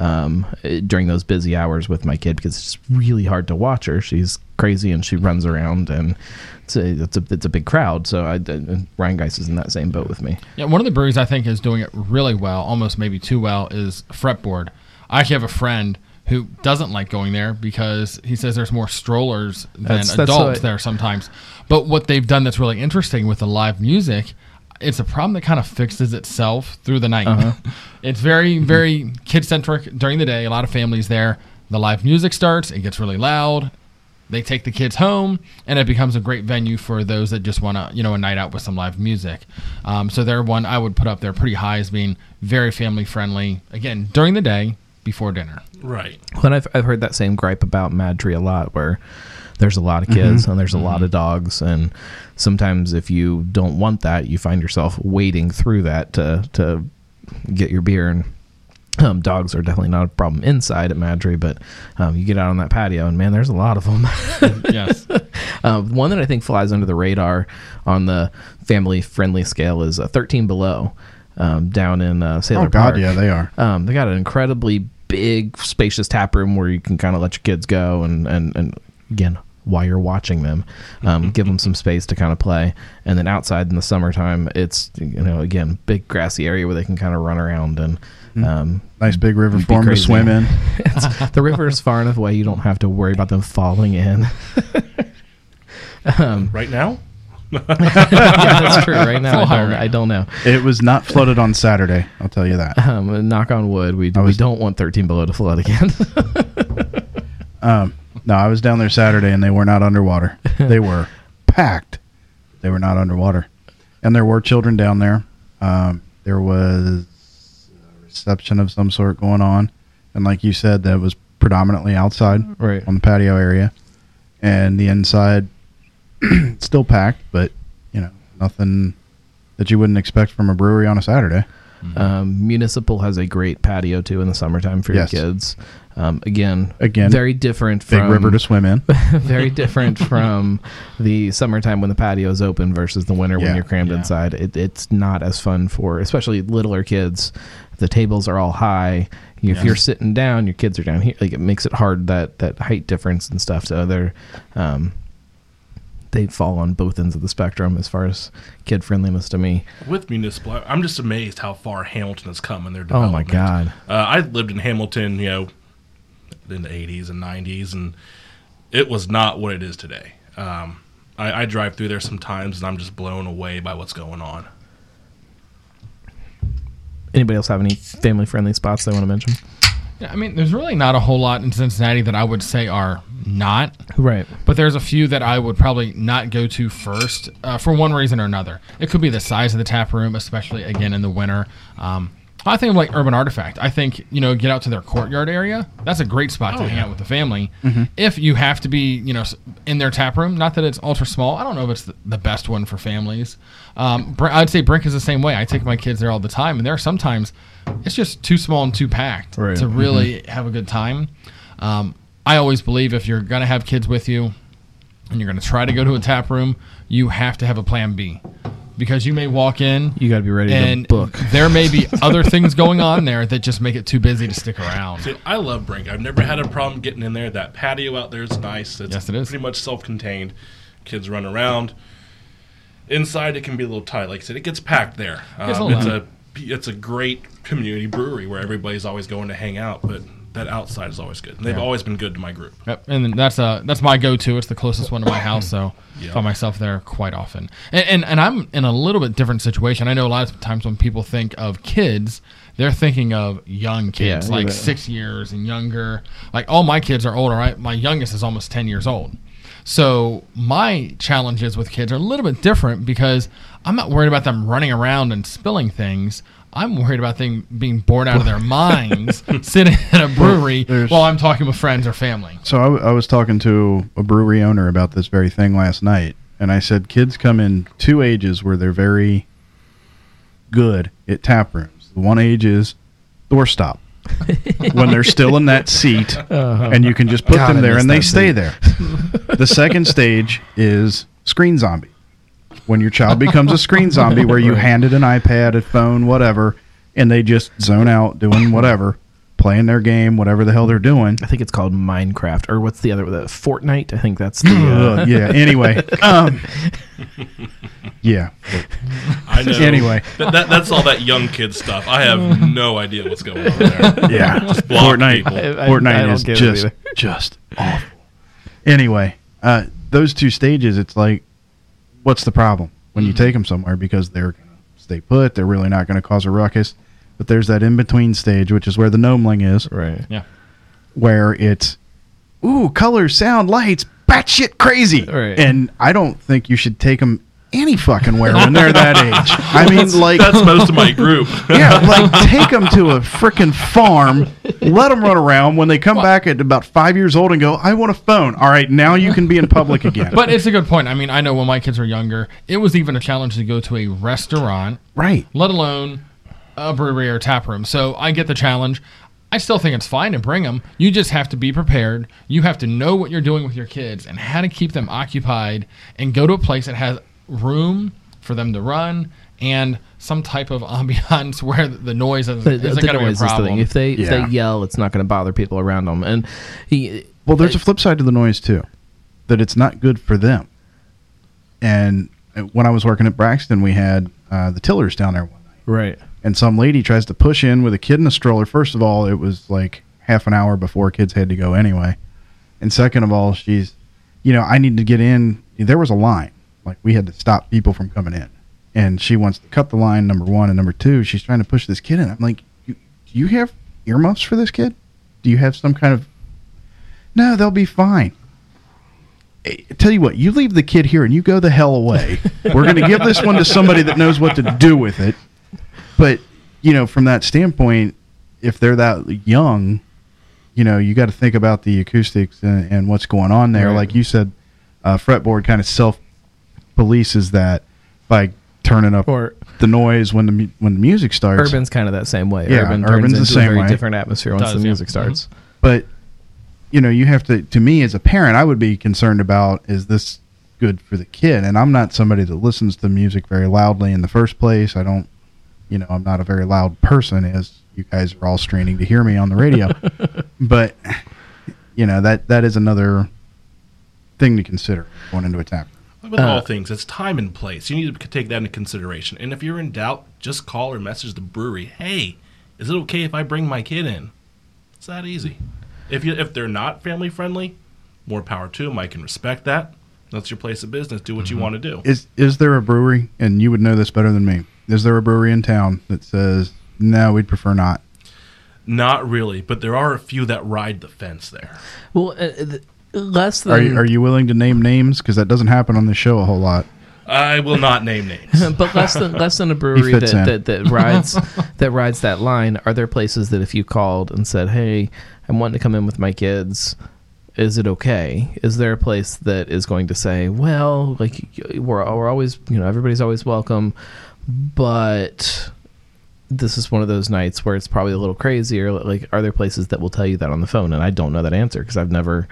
um, during those busy hours with my kid because it's really hard to watch her. She's crazy and she runs around and it's a it's a, it's a big crowd. So I, Rhinegeist is in that same boat with me. Yeah, one of the breweries I think is doing it really well, almost maybe too well, is Fretboard. I actually have a friend who doesn't like going there because he says there's more strollers than That's- that's adults what- there sometimes. But what they've done that's really interesting with the live music, it's a problem that kind of fixes itself through the night. Uh-huh. *laughs* it's very, very kid centric during the day. A lot of families there. The live music starts, it gets really loud. They take the kids home, and it becomes a great venue for those that just want to, you know, a night out with some live music. Um, so they're one I would put up there pretty high as being very family friendly. Again, during the day, before dinner. Right. When I've I've heard that same gripe about Madtree a lot, where there's a lot of kids and there's a lot of dogs, and sometimes if you don't want that, you find yourself wading through that to to get your beer. And um, dogs are definitely not a problem inside at Madtree, but um, you get out on that patio, and man, there's a lot of them. *laughs* yes. *laughs* Uh, one that I think flies under the radar on the family friendly scale is uh, 13 Below um, down in uh, Sayler Oh God, Park. yeah, they are. Um, they got an incredibly big, spacious tap room where you can kind of let your kids go and, and, and again, while you're watching them, um, give them some space to kind of play. And then outside in the summertime, it's, you know, again, big grassy area where they can kind of run around and, um, Nice big river for them to swim in. *laughs* it's, the river is far enough away you don't have to worry about them falling in. *laughs* Right now? *laughs* yeah, that's true. Right now, I don't, I don't know. It was not flooded on Saturday. I'll tell you that. Um, knock on wood, we, we don't want 13 below to flood again. Um, no, I was down there Saturday and they were not underwater. *laughs* they were packed. They were not underwater, and there were children down there. Um, there was a reception of some sort going on, and like you said, that was predominantly outside right. on the patio area, and the inside *clears throat* still packed, but you know nothing that you wouldn't expect from a brewery on a Saturday. Um, Municipal has a great patio too in the summertime for Yes. your kids. Um, again, Again, very different Big from river to swim in. *laughs* very different *laughs* from the summertime when the patio is open versus the winter when you're crammed Yeah. inside. It, it's not as fun for especially littler kids. The tables are all high. If Yes. you're sitting down, your kids are down here. Like it makes it hard that that height difference and stuff. So they're um, they fall on both ends of the spectrum as far as kid friendliness to me. With municipal, I- I'm just amazed how far Hamilton has come in their Oh my god. Uh, I lived in Hamilton, you know, in the 80s and 90s, and it was not what it is today. Um, I, I drive through there sometimes, and I'm just blown away by what's going on. Anybody else have any family friendly spots they want to mention? Yeah, I mean, there's really not a whole lot in Cincinnati that I would say are not. Right. But there's a few that I would probably not go to first uh, for one reason or another. It could be the size of the tap room, especially again in the winter. Um, I think of like Urban Artifact. I think you know get out to their courtyard area. That's a great spot to hang out with the family. If you have to be you know in their tap room, not that it's ultra small. I don't know if it's the, the best one for families. Um, I'd say Brink is the same way. I take my kids there all the time, and there are sometimes it's just too small and too packed Right. to really have a good time. Um, I always believe if you're gonna have kids with you, and you're going to try to go to a tap room, you have to have a plan B. Because you may walk in You got to be ready and to book. there may be other things going on there that just make it too busy to stick around. See, I love Brink. I've never had a problem getting in there. That patio out there is nice. It's Yes, it is. pretty much self-contained. Kids run around. Inside, it can be a little tight. Like I said, it gets packed there. Gets a Um, it's a it's a great community brewery where everybody's always going to hang out. But that outside is always good. And they've Yeah. always been good to my group. Yep, and that's uh that's my go-to. It's the closest one to my house, so Yeah. find myself there quite often. And, and and I'm in a little bit different situation. I know a lot of times when people think of kids, they're thinking of young kids, Yeah, like yeah. six years and younger. Like all my kids are older. Right, my youngest is almost ten years old. So my challenges with kids are a little bit different because I'm not worried about them running around and spilling things. I'm worried about them being bored out of their minds *laughs* sitting at a brewery there's- while I'm talking with friends or family. So I, w- I was talking to a brewery owner about this very thing last night, and I said kids come in two ages where they're very good at tap rooms. The one age is doorstop. *laughs* when they're still in that seat, and you can just put God, them there and they that stay there. the second stage is screen zombie. When your child becomes a screen *laughs* zombie, where you handed an iPad, a phone, whatever, and they just zone out doing whatever, playing their game, whatever the hell they're doing. I think it's called Minecraft, or what's the other? The Fortnite. I think that's the. Uh, *laughs* Ugh, yeah. Anyway, *laughs* um, yeah. I know. Anyway. That, that, that's all that young kid stuff. I have no idea what's going on there. Yeah. block Fortnite. people. I- I Fortnite don't is just just awful. Anyway, uh, those two stages, it's like, what's the problem when you mm-hmm. take them somewhere because they're going to stay put? They're really not going to cause a ruckus. But there's that in between stage, which is where the gnomeling is, right. Yeah. where it's, ooh, colors, sound, lights, batshit crazy. Right. And I don't think you should take them any fucking where when they're that *laughs* age. I mean, like, That's most of my group. *laughs* yeah, like take them to a freaking farm, let them run around. When they come back at about five years old and go, "I want a phone." All right, now you can be in public again. But it's a good point. I mean, I know when my kids were younger, it was even a challenge to go to a restaurant, right, let alone a brewery or tap room. So I get the challenge. I still think it's fine to bring them. You just have to be prepared. You have to know what you're doing with your kids and how to keep them occupied and go to a place that has room for them to run and some type of *laughs* ambiance where the noise isn't, The, the, isn't the going to be a noise is the problem. thing. If they if they yell, it's not going to bother people around them. And he, Well, there's a flip side to the noise too, that it's not good for them. And uh, when I was working at Braxton, we had uh, the tillers down there one night, right. and some lady tries to push in with a kid in a stroller. First of all, it was like half an hour before kids had to go anyway, and second of all, she's, you know, I need to get in. There was a line, like we had to stop people from coming in, and she wants to cut the line. Number one and number two, she's trying to push this kid in. I'm like, "You- do you have earmuffs for this kid? Do you have some kind of? No, they'll be fine. Eh, Tell you what, you leave the kid here and you go the hell away. *laughs* We're going to give this one to somebody that knows what to do with it. But you know, from that standpoint, if they're that young, you know, you got to think about the acoustics and, and what's going on there. Right. Like you said, uh, fretboard kind of self polices that by turning up Or the noise when the mu- when the music starts. Urban's kind of that same way. Yeah, Urban Urban's turns the into same a very way. different atmosphere once Does, the yeah. music Mhm. starts. but you know you have to to me as a parent i would be concerned about is this good for the kid and i'm not somebody that listens to music very loudly in the first place i don't you know i'm not a very loud person as you guys are all straining to hear me on the radio *laughs* but you know that that is another thing to consider going into a tap room. With Uh, all things, it's time and place. You need to take that into consideration. And if you're in doubt, just call or message the brewery. Hey, is it okay if I bring my kid in? It's that easy. If you if they're not family friendly, more power to them. I can respect that. That's your place of business. Do what Mm-hmm. you want to do. is is there a brewery and you would know this better than me is there a brewery in town that says no we'd prefer not Not really, but there are a few that ride the fence there. Well, uh, th- less than are you, are you willing to name names because that doesn't happen on this show a whole lot I will not name names. *laughs* but less than less than a brewery fits in. that, that, that rides *laughs* that rides that line. Are there places that if you called and said, "Hey, I'm wanting to come in with my kids," is it okay? Is there a place that is going to say, "Well, like we're we're always you know everybody's always welcome," but this is one of those nights where it's probably a little crazy, or like are there places that will tell you that on the phone? And I don't know that answer because I've never.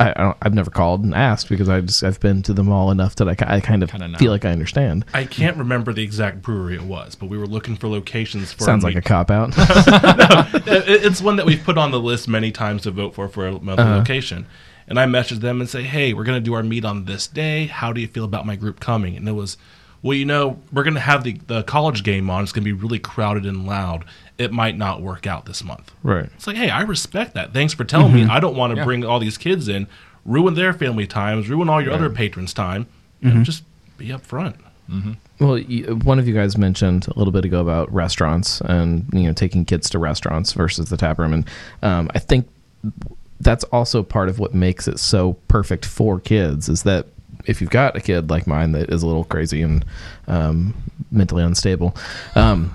I, I don't, I've never called and asked because I just I've been to them all enough that I, I kind of Kinda know. feel like I understand. I can't remember the exact brewery it was, but we were looking for locations for. Sounds a like a cop out. *laughs* *laughs* It- it's one that we've put on the list many times to vote for for another Uh-huh. location. And I messaged them and say, "Hey, we're going to do our meet on this day. How do you feel about my group coming?" And it was, "Well, you know, we're going to have the the college game on. It's going to be really crowded and loud. It might not work out this month." right. It's like, "Hey, I respect that. Thanks for telling Mm-hmm. me. I don't want to Yeah. bring all these kids in, ruin their family times, ruin all your other patrons' time. You Mm-hmm. know, just be upfront." Well, you, one of you guys mentioned a little bit ago about restaurants and you know taking kids to restaurants versus the tap room, and um, I think that's also part of what makes it so perfect for kids is that if you've got a kid like mine that is a little crazy and um, mentally unstable, um,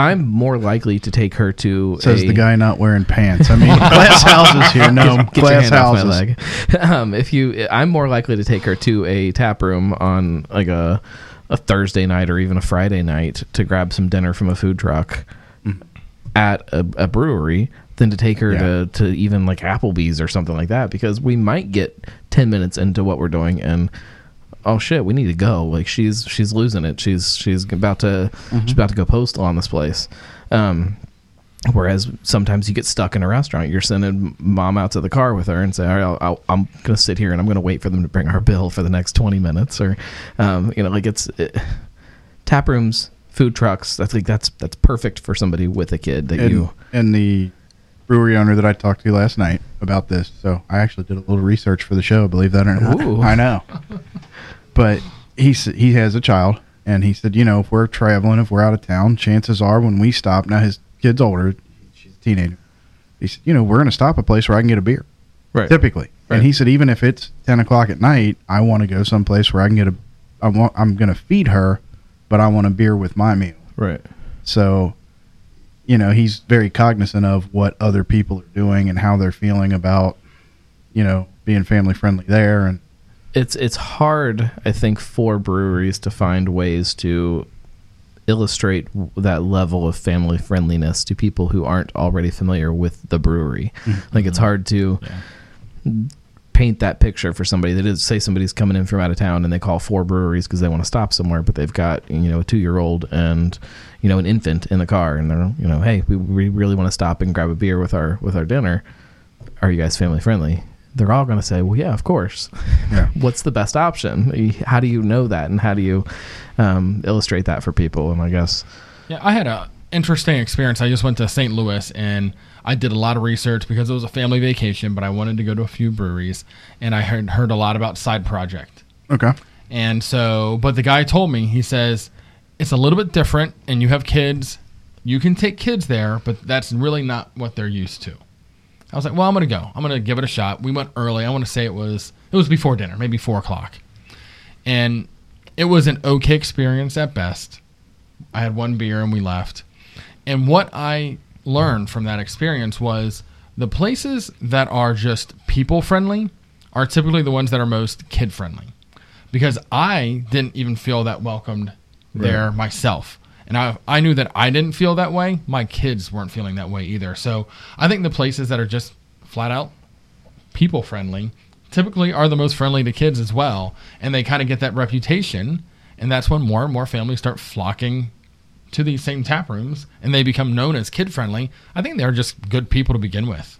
I'm more likely to take her to Says a, the guy not wearing pants. I mean, glass *laughs* houses here. No, Get your glass houses. *laughs* um, if you, I'm more likely to take her to a tap room on like a a Thursday night or even a Friday night to grab some dinner from a food truck at a, a brewery than to take her Yeah. to, to even like Applebee's or something like that because we might get 10 minutes into what we're doing and oh shit we need to go. Like she's she's losing it. She's she's about to she's about to go postal on this place. Um whereas sometimes you get stuck in a restaurant. You're sending mom out to the car with her and say all right, I'll, I'll, i'm gonna sit here and i'm gonna wait for them to bring our bill for the next 20 minutes or um you know like it's it, tap rooms food trucks i think that's that's perfect for somebody with a kid that and, you and the brewery owner that I talked to last night about this. So I actually did a little research for the show. Believe that or not, Ooh. *laughs* I know. But he he has a child, and he said, you know, if we're traveling, if we're out of town, chances are when we stop. Now his kid's older; she's a teenager. He said, you know, we're going to stop a place where I can get a beer. right Typically, Right. and he said, even if it's ten o'clock at night, I want to go someplace where I can get a. I want. I'm going to feed her, but I want a beer with my meal. right So, you know, he's very cognizant of what other people are doing and how they're feeling about, you know, being family friendly there. And it's it's hard i think for breweries to find ways to illustrate that level of family friendliness to people who aren't already familiar with the brewery. Mm-hmm. Like it's hard to paint that picture for somebody that is say somebody's coming in from out of town and they call four breweries because they want to stop somewhere but they've got you know a two year old and you know an infant in the car and they're you know hey we, we really want to stop and grab a beer with our with our dinner are you guys family friendly they're all going to say well yeah of course Yeah. *laughs* what's the best option how do you know that and how do you um, illustrate that for people and i guess Yeah, I had a interesting experience. I just went to St. Louis and I did a lot of research because it was a family vacation, but I wanted to go to a few breweries and I heard heard a lot about Side Project. okay, And so, but the guy told me, he says, it's a little bit different and you have kids. You can take kids there, but that's really not what they're used to. I was like, well, I'm going to go. I'm going to give it a shot. We went early. I want to say it was, it was before dinner, maybe four o'clock. And it was an okay experience at best. I had one beer and we left. And what I learned from that experience was the places that are just people friendly are typically the ones that are most kid friendly. Because I didn't even feel that welcomed there myself. And I, I knew that I didn't feel that way. My kids weren't feeling that way either. So I think the places that are just flat out people friendly typically are the most friendly to kids as well. And they kind of get that reputation. And that's when more and more families start flocking to these same tap rooms and they become known as kid friendly. I think they're just good people to begin with.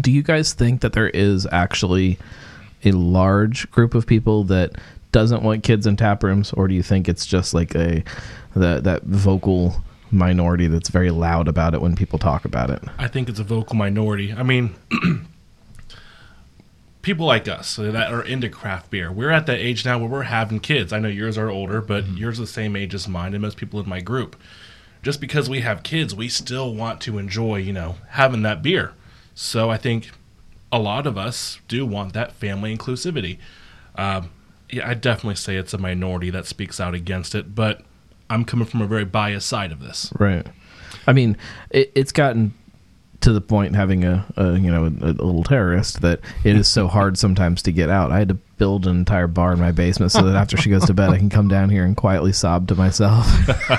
do you guys think that there is actually a large group of people that doesn't want kids in tap rooms or do you think it's just like a that that vocal minority that's very loud about it when people talk about it I think it's a vocal minority. I mean, *clears throat* people like us that are into craft beer, we're at that age now where we're having kids. I know yours are older, but yours are the same age as mine and most people in my group. Just because we have kids, we still want to enjoy, you know, having that beer. So I think a lot of us do want that family inclusivity. Um, yeah, I definitely say it's a minority that speaks out against it, but I'm coming from a very biased side of this. right i mean it, it's gotten to the point having a, a you know a, a little terrorist that it is so hard sometimes to get out. I had to build an entire bar in my basement so that after she goes to bed i can come down here and quietly sob to myself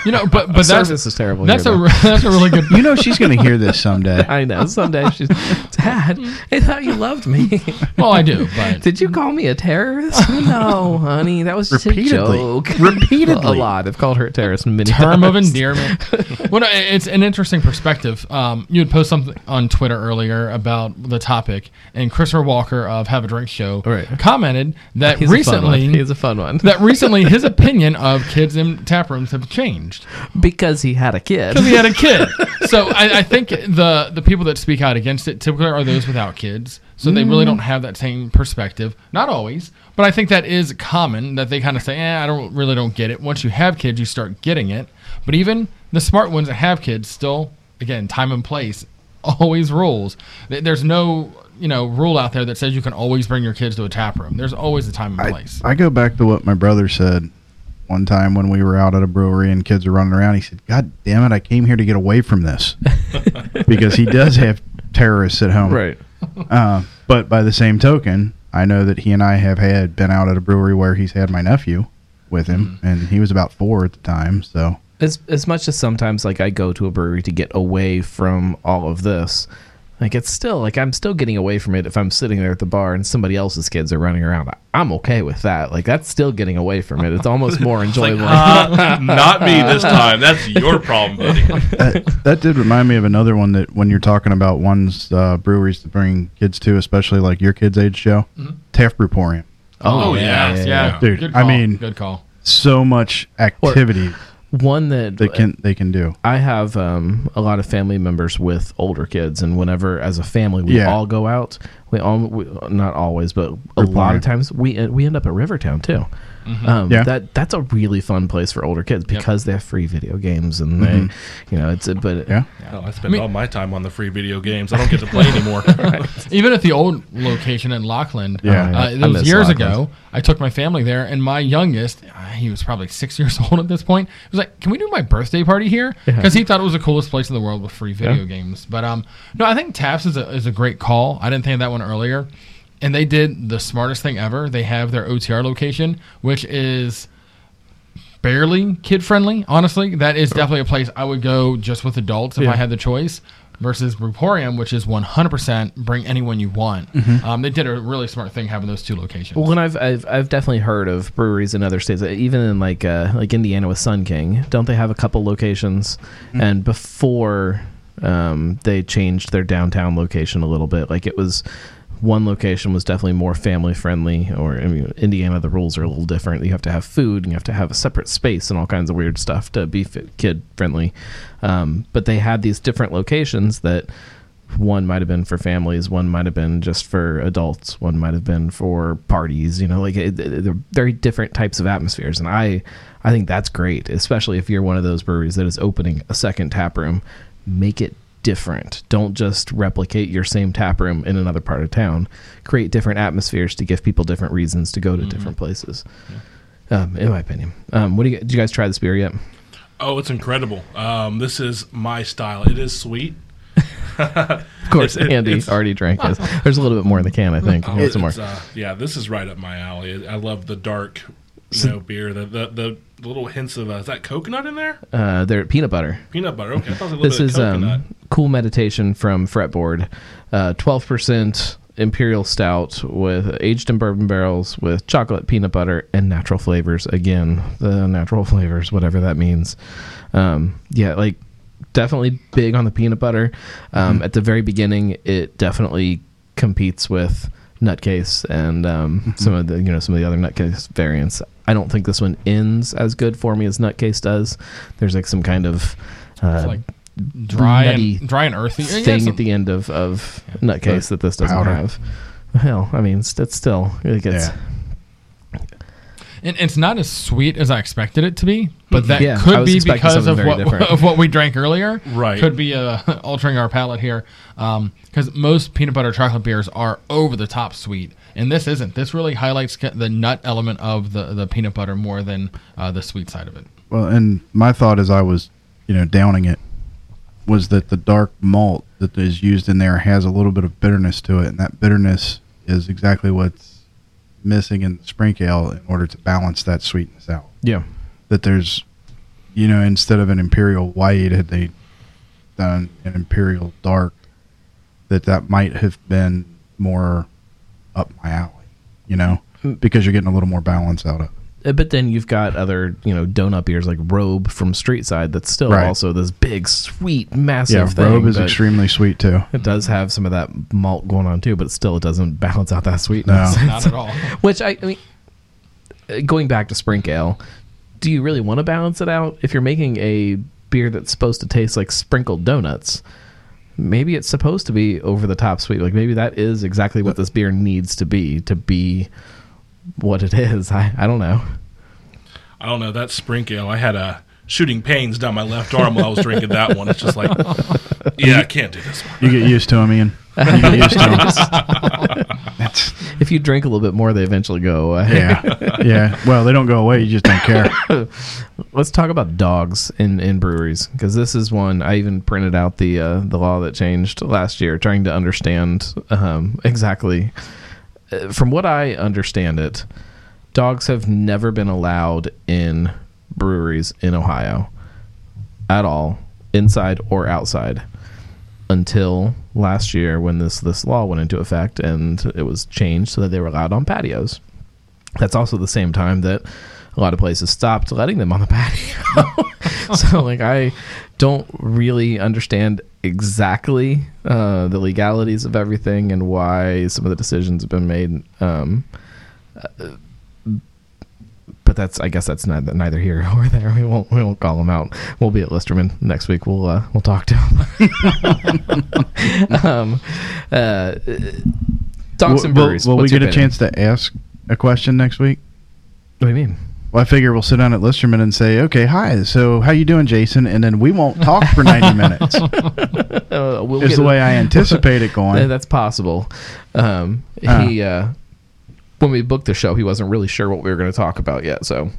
You know, but but that's this is terrible that's here, a though. *laughs* that's a really good you know she's going to hear this someday. *laughs* I know. Someday she's, *laughs* Dad, I thought you loved me. Well, I do, but Did you call me a terrorist? no, honey, that was just Repeatedly. a joke. Repeatedly. a lot. I've called her a terrorist many term of endearment. well, it's an interesting perspective. Um, you had posted something on Twitter earlier about the topic, and Christopher Walker of Have a Drink Show Right. commented that *laughs* He's recently He's a fun one. that recently *laughs* his opinion of kids in tap rooms have changed because he had a kid. because he had a kid. *laughs* So I, I think the the people that speak out against it typically are those without kids. So they really don't have that same perspective. Not always, but I think that is common that they kind of say, "Eh, I don't really don't get it." Once you have kids, you start getting it. But even the smart ones that have kids still, again, time and place always rules. There's no you know rule out there that says you can always bring your kids to a tap room. There's always a time and place. I go back to what my brother said one time when we were out at a brewery and kids are running around. He said, "God damn it, I came here to get away from this," *laughs* because he does have terrorists at home. Right. Uh, but by the same token, I know that he and I have had been out at a brewery where he's had my nephew with him, and he was about four at the time. So As as much as sometimes like I go to a brewery to get away from all of this, like it's still like I'm still getting away from it if I'm sitting there at the bar and somebody else's kids are running around. I'm okay with that. Like that's still getting away from it. It's almost more *laughs* Like, enjoyable. *laughs* uh, not me this time. That's your problem, buddy. *laughs* that, that did remind me of another one that when you're talking about ones uh, breweries to bring kids to, especially like your kids' age, Joe, Taft Brewporium. Oh, yeah, yeah, yeah. Dude, Good I mean- good call. So much activity One that they can they can do. I have um, a lot of family members with older kids, and whenever, as a family, we Yeah. all go out. We all, we, not always, but a lot of times, we uh, we end up at Rivertown too. Mm-hmm. Um, Yeah. that that's a really fun place for older kids because they have free video games and Mhm. they, you know, it's a, but Yeah. Oh, I spend I mean- all my time on the free video games. I don't get to play *laughs* anymore. *laughs* Even at the old location in Lockland, Yeah. uh, I it was years Lockland. ago. I took my family there, and my youngest, uh, he was probably six *laughs* years old at this point, was like, "Can we do my birthday party here?" Because he thought it was the coolest place in the world with free video Yeah. games. But um, no, I think Taps is a is a great call. I didn't think of that one earlier, and they did the smartest thing ever. They have their OTR location, which is barely kid friendly. Honestly, that is definitely a place I would go just with adults if Yeah. I had the choice. Versus Brewporium, which is 100% bring anyone you want. Um, they did a really smart thing having those two locations. Well, and I've, I've I've definitely heard of breweries in other states, even in like uh, like Indiana with Sun King. Don't they have a couple locations? And before um, they changed their downtown location a little bit, like it was one location was definitely more family friendly. Or I mean, Indiana, the rules are a little different. You have to have food, and you have to have a separate space, and all kinds of weird stuff to be kid friendly. Um, but they had these different locations that one might have been for families one might have been just for adults one might have been for parties you know like it, it- they're very different types of atmospheres and i i think that's great especially if you're one of those breweries that is opening a second tap room make it different don't just replicate your same tap room in another part of town create different atmospheres to give people different reasons to go to different places um, in my opinion um, what do you did you guys try this beer yet oh, it's incredible. Um, this is my style. It is sweet. of course *laughs* It- andy it's- already drank this there's a little bit more in the can i *laughs* think Oh, some more uh, yeah, this is right up my alley. I love the dark, you know, beer. The, the the little hints of uh, is that coconut in there? uh, they're peanut butter Peanut butter. Okay, I thought it was a little this bit is of coconut. um, cool meditation from fretboard. Uh, 12% imperial stout with aged in bourbon barrels with chocolate peanut butter and natural flavors. Again the natural flavors whatever that means. Um, yeah like definitely big on the peanut butter. Um, at the very beginning it definitely competes with nutcase and um, some of the you know some of the other nutcase variants. I don't think this one ends as good for me as nutcase does. There's like some kind of uh, like dry nutty and dry and earthy. Yeah, thing some- at the end of, of nutcase that this doesn't powder. have. Hell, I mean, it's, it's still it gets. Yeah. And it's not as sweet as I expected it to be, but that Yeah, could be because of what different. of what we drank earlier. Right. Could be uh, *laughs* altering our palate here, because most peanut butter chocolate beers are over the top sweet, and this isn't. This really highlights the nut element of the the peanut butter more than uh, the sweet side of it. Well, and my thought as I was, you know, downing it was that the dark malt that is used in there has a little bit of bitterness to it, and that bitterness is exactly what's missing in the spring ale in order to balance that sweetness out. yeah. That there's, you know, instead of an imperial white, had they done an imperial dark, that that might have been more up my alley, you know, Mm. because you're getting a little more balance out of it. Uh, But then you've got other, you know, donut beers like Robe from Street Side that's still Right. also this big, sweet, massive Yeah, thing. Robe is extremely sweet too. It does have some of that malt going on too, but still it doesn't *laughs* balance out that sweetness. No. Not at all. *laughs* Which I, I mean, uh, going back to Sprink Ale, do you really want to balance it out? If you're making a beer that's supposed to taste like sprinkled donuts, maybe it's supposed to be over the top sweet. Like maybe that is exactly what this beer needs to be to be what it is. I, I don't know. I don't know that Sprink Ale. I had a shooting pains down my left arm while I was drinking that one. It's just like Yeah, I can't do this one. You get used to them, Ian. You get used to them. *laughs* *laughs* If you drink a little bit more, they eventually go away. yeah, yeah. Well, they don't go away. You just don't care. *laughs* Let's talk about dogs in, in breweries because this is one I even printed out the uh, the law that changed last year, trying to understand um, exactly. From what I understand, it dogs have never been allowed in breweries in Ohio at all, inside or outside, until last year when this this law went into effect and it was changed so that they were allowed on patios. That's also the same time that a lot of places stopped letting them on the *laughs* patio. so like I don't really understand exactly uh, the legalities of everything and why some of the decisions have been made. Um, uh, but that's I guess that's neither, neither here *laughs* or there. We won't we won't call them out. We'll be at Listermann next week. We'll uh, we'll talk to him. *laughs* um, uh, dogs and will breweries. will we get a chance to ask a question next week? What do you mean? Well, I figure we'll sit down at Listermann and say, "Okay, hi. So, how you doing, Jason?" And then we won't talk for ninety *laughs* minutes. Uh, we'll is the a- way I anticipate it *laughs* going. That's possible. Um, Uh. he uh, when we booked the show, he wasn't really sure what we were going to talk about yet, so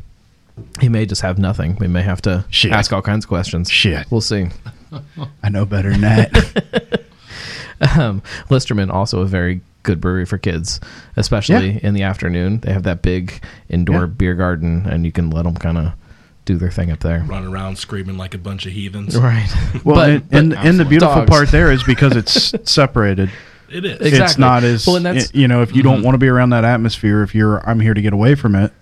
he may just have nothing. We may have to Shit. ask all kinds of questions. Shit. We'll see. I know better than that. *laughs* Um, Listermann also a very good brewery for kids, especially Yeah. in the afternoon. They have that big indoor Yeah. beer garden, and you can let them kind of do their thing up there. Run around screaming like a bunch of heathens. *laughs* Right. Well, But- and, but- and, and the beautiful Dogs. *laughs* part there is because it's *laughs* separated. It is. Exactly. It's not as Well, and that's- you know if you don't mm-hmm. want to be around that atmosphere. If you're I'm here to get away from it,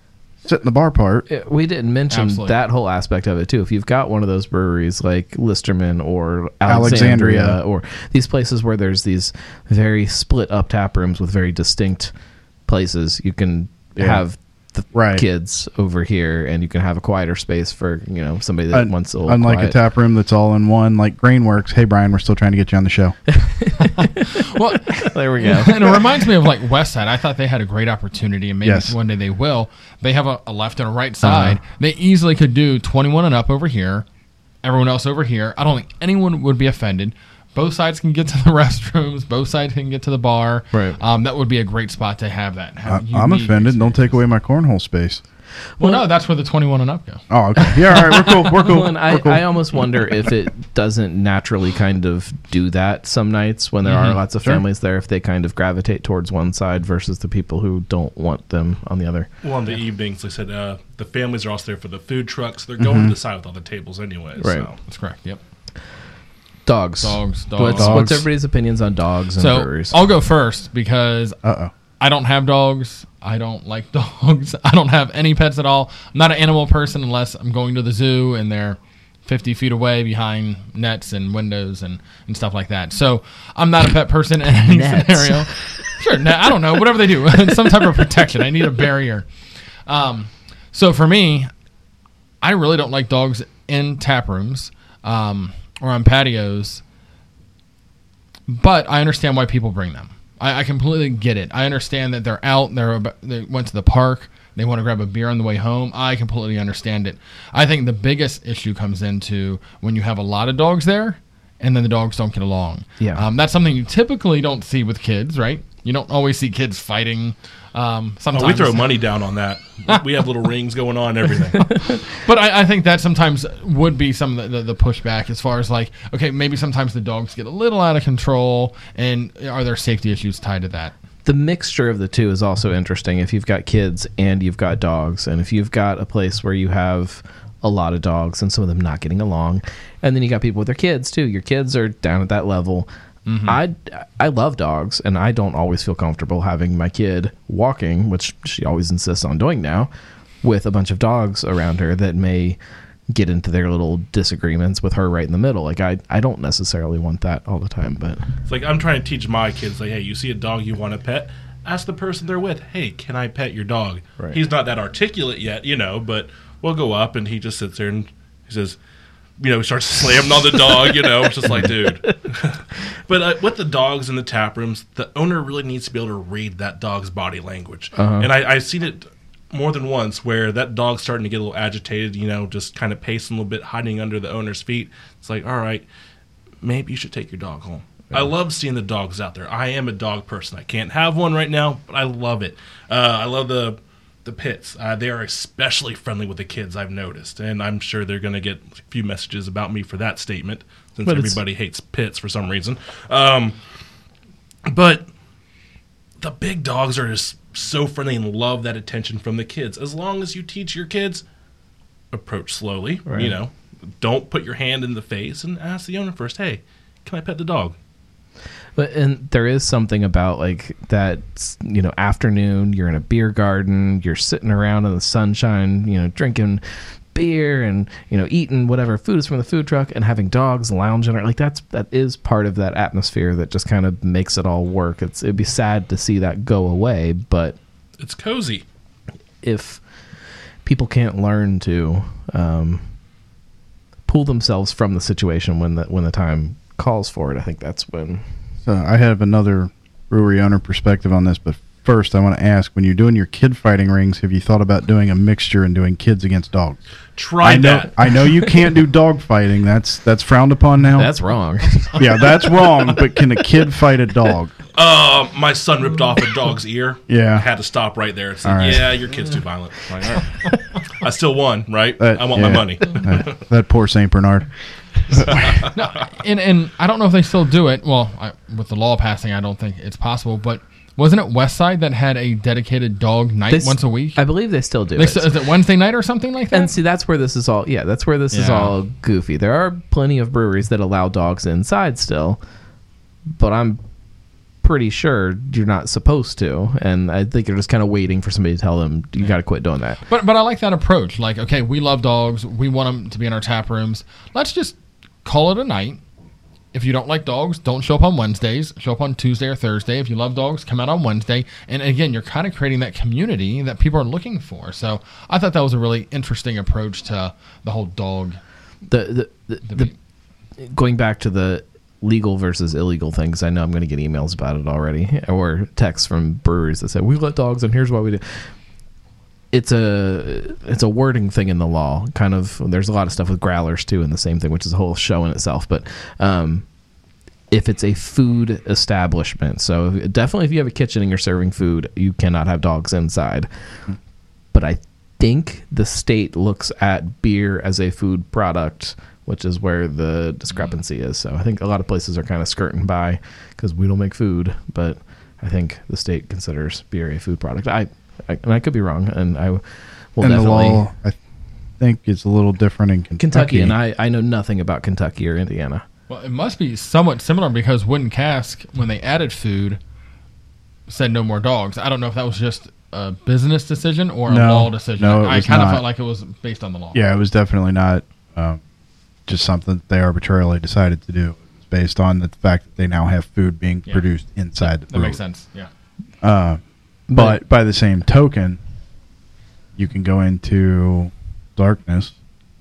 sit in the bar part. Uh, we didn't mention Absolutely. that whole aspect of it too. If you've got one of those breweries like Listermann or Alexandria, Alexandria. or these places where there's these very split up tap rooms with very distinct places, you can Yeah. have the Right. kids over here, and you can have a quieter space for you know somebody that Un- wants a little Unlike quiet. a tap room that's all in one, like Grainworks. Hey Brian, we're still trying to get you on the show. *laughs* *laughs* Well, there we go. and it reminds me of like West Side. I thought they had a great opportunity, and maybe Yes. one day they will. They have a, a left and a right side. Uh-huh. They easily could do 21 and up over here, everyone else over here. I don't think anyone would be offended. Both sides can get to the *laughs* restrooms. Both sides can get to the bar. Right. Um, that would be a great spot to have that. I, Have a I'm unique offended. Don't take away my cornhole space. Well, no, that's where the 21 and up go. Oh, okay. Yeah, all right. We're cool. We're cool. Well, I, we're cool. I almost wonder if it doesn't naturally kind of do that some nights when there are lots of Sure. families there, if they kind of gravitate towards one side versus the people who don't want them on the other. Well, on the evenings, like I said, uh, the families are also there for the food trucks. They're going to the side with all the tables anyway. Right. So. That's correct. Yep. Dogs. Dogs. Dogs. What's, Dogs. what's everybody's opinions on dogs and so breweries? I'll go first because Uh oh. I don't have dogs. I don't *laughs* like dogs. I don't have any pets at all. I'm not an animal person unless I'm going to the zoo and they're 50 feet away behind nets and windows and, and stuff like that. So I'm not a pet person in any Nets. scenario. Sure, net, I don't know, whatever they do, *laughs* some type of protection. I need a barrier. Um, so for me, I really don't like dogs in tap rooms um, or on patios but I understand why people bring them. I, I completely get it. I understand that they're out. They're they went to the park. They want to grab a beer on the way home. I completely understand it. I think the biggest issue comes into when you have a lot of dogs there, and then the dogs don't get along. Yeah. um, that's something you typically don't see with kids, right? You don't always see kids fighting. Um, sometimes Oh, we throw money down on that. we have little rings going on, and everything. *laughs* But I, I think that sometimes would be some of the, the, the pushback as far as like, okay, maybe sometimes the dogs get a little out of control, and are there safety issues tied to that? the mixture of the two is also interesting if you've got kids and you've got dogs and if you've got a place where you have a lot of dogs and some of them not getting along and then you got people with their kids too your kids are down at that level Mm-hmm. I, I love dogs and I don't always feel comfortable having my kid walking which she always insists on doing now with a bunch of dogs around her that may get into their little disagreements with her right in the middle like I, I don't necessarily want that all the time but It's like I'm trying to teach my kids, like, hey, you see a dog you want to pet, ask the person they're with, hey, can I pet your dog? Right. He's not that articulate yet, you know, but we'll go up and he just sits there and he says, you know, he starts slamming on the dog, you know, it's just like, dude. *laughs* but uh, with the dogs in the tap rooms, the owner really needs to be able to read that dog's body language. And I, I've seen it more than once where that dog's starting to get a little agitated, you know, just kind of pacing a little bit, hiding under the owner's feet. It's like, all right, maybe you should take your dog home. I love seeing the dogs out there. I am a dog person. I can't have one right now, but I love it. Uh, I love the the pits. Uh, they are especially friendly with the kids. I've noticed, and I'm sure they're going to get a few messages about me for that statement, since But everybody hates pits for some reason. Um, but the big dogs are just so friendly and love that attention from the kids. As long as you teach your kids, approach slowly. Right. You know, don't put your hand in the face and ask the owner first. Hey, can I pet the dog? But and there is something about like that you know afternoon you're in a beer garden you're sitting around in the sunshine you know drinking beer and you know eating whatever food is from the food truck and having dogs lounging like that's that is part of that atmosphere that just kind of makes it all work. It's it'd be sad to see that go away, but It's cozy. if people can't learn to um, pull themselves from the situation when the when the time calls for it, I think that's when So I have another brewery owner perspective on this, but first I want to ask: when you're doing your kid fighting rings, have you thought about doing a mixture and doing kids against dogs? Try I know, that. I know you can't do *laughs* dog fighting. That's that's frowned upon now. that's wrong. yeah, that's wrong. But can a kid *laughs* fight a dog? Uh, my son ripped off a dog's ear. Yeah. I had to stop right there. It's like, All right. yeah, your kid's too violent. Like, all right. I still won, right? Uh, I want my money. Uh, that poor Saint Bernard. *laughs* No, and and I don't know if they still do it. Well, I, with the law passing, I don't think it's possible. But wasn't it West Side that had a dedicated dog night They s- once a week? I believe they still do They it. is it Wednesday night or something like that? and see, that's where this is all. Yeah, that's where this is Yeah. all goofy. There are plenty of breweries that allow dogs inside still, but I'm pretty sure you're not supposed to. And I think you're just kind of waiting for somebody to tell them you got to quit doing that. But but I like that approach. Like, okay, we love dogs. We want them to be in our tap rooms. Let's just call it a night. If you don't like dogs, don't show up on Wednesdays. Show up on Tuesday or Thursday. If you love dogs, come out on Wednesday. And again, you're kind of creating that community that people are looking for. So I thought that was a really interesting approach to the whole dog. The the, the, the going back to the legal versus illegal thing because I know I'm going to get emails about it already or texts from breweries that say we let dogs and here's why we do. It's a it's a wording thing in the law. Kind of there's a lot of stuff with growlers too, and the same thing, which is a whole show in itself. But um, if it's a food establishment, so definitely if you have a kitchen and you're serving food, you cannot have dogs inside. But I think the state looks at beer as a food product, which is where the discrepancy is. So I think a lot of places are kind of skirting by because we don't make food, but I think the state considers beer a food product. I, I and I could be wrong, and I will and the definitely. law, I think, it's a little different in Kentucky. Kentucky, and I, I know nothing about Kentucky or Indiana. Well, it must be somewhat similar because Wooden Cask, when they added food, said no more dogs. I don't know if that was just a business decision or a No, law decision. no, I kind of felt like it was based on the law. Yeah, it was definitely not um, just something that they arbitrarily decided to do. It was based on the fact that they now have food being Yeah. produced inside the that makes sense. Yeah. Uh, but by the same token, you can go into darkness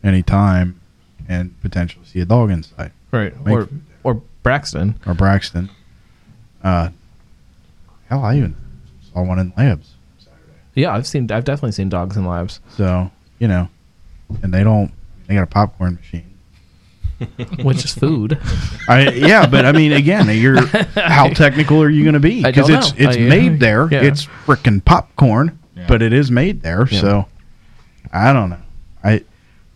anytime and potentially see a dog inside Right. Make Or food or Braxton. or Braxton. Uh, hell, I even saw one in labs. Yeah, I've seen I've definitely seen dogs in labs. So you know, and they don't. They got a popcorn machine. *laughs* which is food. I yeah, but I mean, again, you're how *laughs* technical are you going to be? Because it's know. it's I, uh, made there. yeah. It's freaking popcorn, Yeah. but it is made there. Yeah. So I don't know. I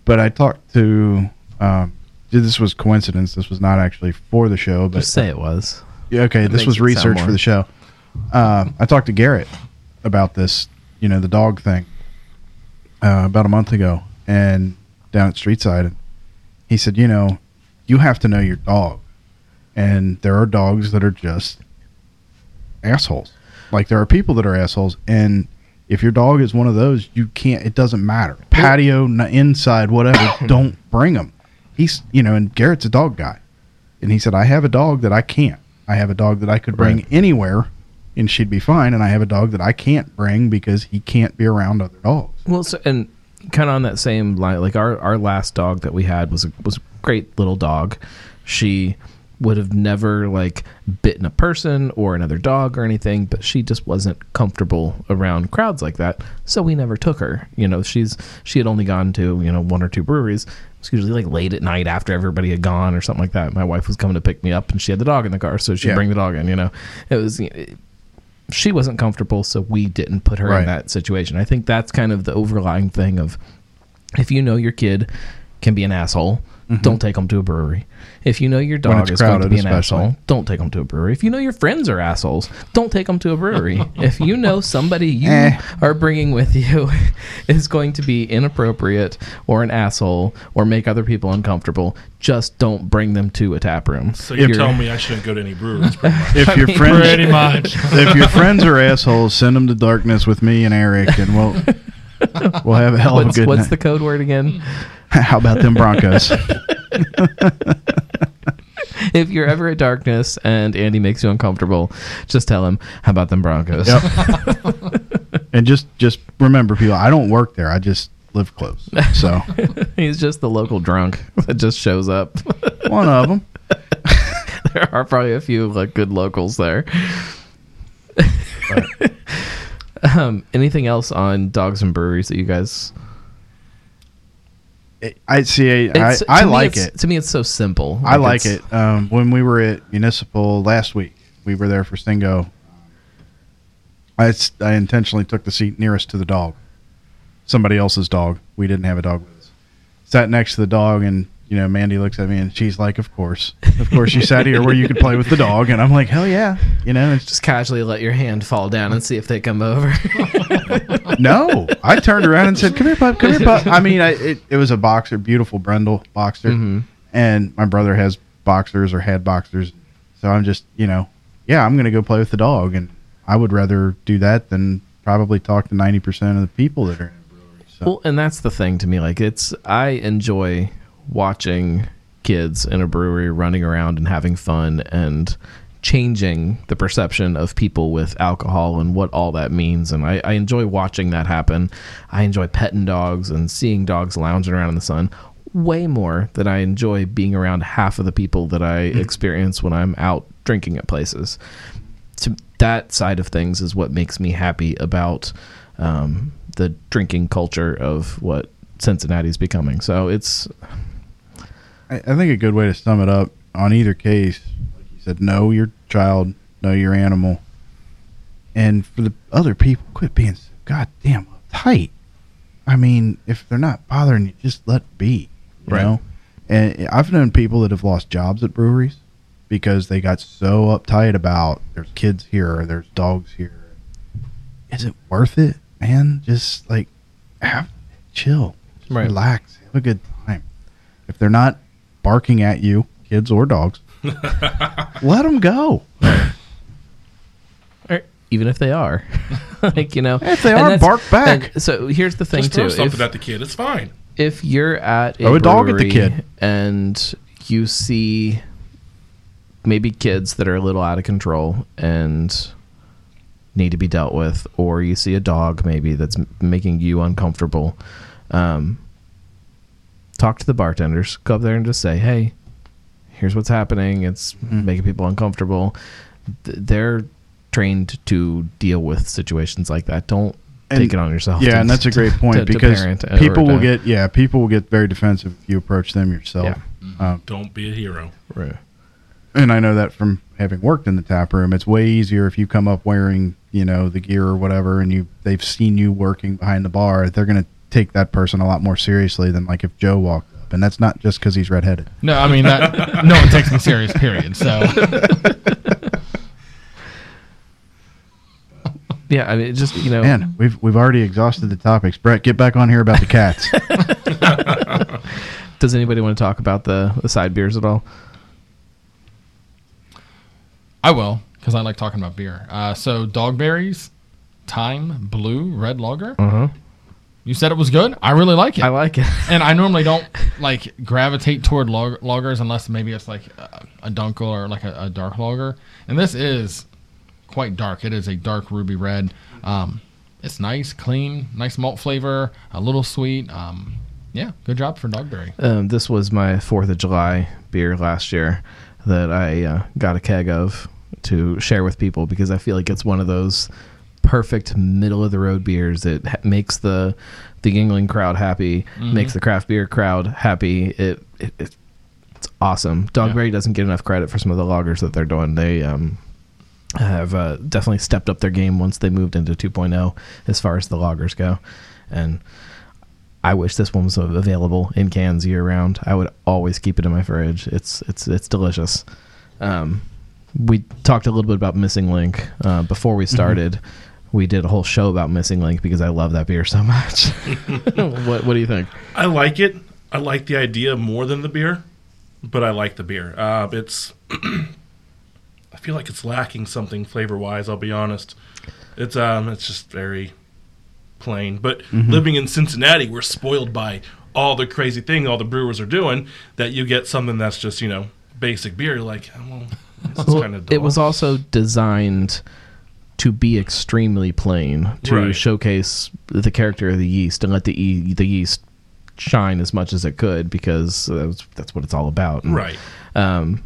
but I talked to. Um, this was coincidence. This was not actually for the show, but Just say it was. Yeah, okay, It this was research for the show. Uh, I talked to Garrett about this, you know, the dog thing, uh, about a month ago, and down at Streetside, and he said, you know, you have to know your dog, and there are dogs that are just assholes. Like there are people that are assholes, and if your dog is one of those, you can't. It doesn't matter. Patio, inside, whatever. *coughs* don't bring him. He's, you know, and Garrett's a dog guy, and he said, I have a dog that I can't. I have a dog that I could bring Right. anywhere, and she'd be fine. And I have a dog that I can't bring because he can't be around other dogs. Well, so, and kind of on that same line, like our our last dog that we had was a, was a great little dog. She would have never like bitten a person or another dog or anything, but she just wasn't comfortable around crowds like that. So we never took her. You know, she's she had only gone to you know one or two breweries. It's usually like late at night after everybody had gone or something like that. My wife was coming to pick me up, and she had the dog in the car, so she'd Yeah. bring the dog in. You know, it was. She wasn't comfortable, so we didn't put her Right. in that situation. I think that's kind of the overlying thing of if you know your kid can be an asshole, don't take them to a brewery. If you know your Mm-hmm. Dog is going to be an especially. asshole, don't take them to a brewery. If you know your friends are assholes, don't take them to a brewery. *laughs* if you know somebody you Eh. are bringing with you *laughs* is going to be inappropriate or an asshole or make other people uncomfortable, just don't bring them to a tap room. So you're, You're- telling me I shouldn't go to any breweries? Pretty *laughs* much. If your friends, Pretty much. if your friends are assholes, send them to darkness with me and Eric, and we'll we'll have a hell of a What's, good what's night. the code word again? *laughs* How about them Broncos? *laughs* if you're ever at darkness and Andy makes you uncomfortable, just tell him, "How about them Broncos?" Yep. *laughs* and just just remember, people, I don't work there. I just live close. So He's just the local drunk that just shows up. one of them. there are probably a few like good locals there. um, anything else on dogs and breweries that you guys? I see. I, It's- I to like it. To me, it's so simple. I like it. Um, when we were at Municipal last week, we were there for Stingo. I intentionally took the seat nearest to the dog. Somebody else's dog. We didn't have a dog with us. Sat next to the dog, and you know, Mandy looks at me and she's like, "Of course, of course, you sat here where you could play with the dog." And I'm like, "Hell yeah!" You know, it's just casually let your hand fall down and see if they come over. *laughs* no. I turned around and said, "Come here, pup. Come here, pup." I mean, I, it it was a boxer, beautiful Brendel boxer, Mhm. and my brother has boxers or had boxers, so I'm just you know, yeah, I'm gonna go play with the dog, and I would rather do that than probably talk to ninety percent of the people that are in brewery. So Well, and that's the thing to me. Like, it's I enjoy watching kids in a brewery running around and having fun and changing the perception of people with alcohol and what all that means. And I, I enjoy watching that happen. I enjoy petting dogs and seeing dogs lounging around in the sun way more than I enjoy being around half of the people that I experience when I'm out drinking at places to that side of things is what makes me happy about um, the drinking culture of what Cincinnati's becoming. So it's I, I think a good way to sum it up on either case, like you said, know your child, know your animal, and for the other people, quit being so goddamn uptight. I mean, if they're not bothering you, just let it be. You Right. know? And I've known people that have lost jobs at breweries because they got so uptight about there's kids here or there's dogs here. Is it worth it, man? Just like have chill, just Right. relax, have a good time. If they're not barking at you, kids or dogs, *laughs* let them go. or even if they are, *laughs* like you know, If they and are, that's- bark back. and so here's the thing Just too: throw something if, at the kid. It's fine. if you're at a, Throw a dog at the brewery kid. and you see maybe kids that are a little out of control and need to be dealt with, or you see a dog maybe that's m- making you uncomfortable, um, talk to the bartenders. Go up there and just say, "Hey, here's what's happening. It's Mm-hmm. making people uncomfortable." Th- They're trained to deal with situations like that. Don't And- take it on yourself. Yeah, to- and that's a *laughs* great point to- to because parent or people will get yeah people will get very defensive if you approach them yourself. Yeah. Um, Don't be a hero. Right. and I know that from having worked in the tap room, it's way easier if you come up wearing you know the gear or whatever, and you they've seen you working behind the bar. They're gonna take that person a lot more seriously than like if Joe walked up, and that's not just because he's redheaded. No, I mean that. no one takes me serious. Period. So *laughs* Yeah, I mean, it just you know, Man, we've we've already exhausted the topics. Brett, get back on here about the cats. *laughs* does anybody want to talk about the the side beers at all? I will because I like talking about beer. Uh, so Dogberries, Time Blue Red Lager. Uh huh. You said it was good. I really like it. I like it. and I normally don't *laughs* like gravitate toward log- lagers unless maybe it's like a, a dunkel or like a, a dark lager. And this is quite dark. It is a dark ruby red. Um, it's nice, clean, nice malt flavor, a little sweet. Um, yeah, good job for Dogberry. Um, this was my Fourth of July beer last year. that I uh, got a keg of to share with people because I feel like it's one of those perfect middle of the road beers. It ha- makes the the Yuengling crowd happy, makes the craft beer crowd happy. It, it, it it's awesome. Dogberry doesn't get enough credit for some of the lagers that they're doing. They um, have uh, definitely stepped up their game once they moved into 2.0 as far as the lagers go, and I wish this one was available in cans year round. I would always keep it in my fridge. It's it's it's delicious. Um, we talked a little bit about Missing Link uh, before we started. We did a whole show about Missing Link because I love that beer so much. *laughs* what what do you think? I like it. I like the idea more than the beer, but I like the beer. Uh, it's. *clears throat* I feel like it's lacking something flavor wise. I'll be honest. It's um, it's just very plain. But living in Cincinnati, we're spoiled by all the crazy thing all the brewers are doing. That you get something that's just you know basic beer. You're like, oh, well, this is Well, kind of. it was also designed to be extremely plain to Right. showcase the character of the yeast and let the e- the yeast shine as much as it could because that's, that's what it's all about. And, right. Um,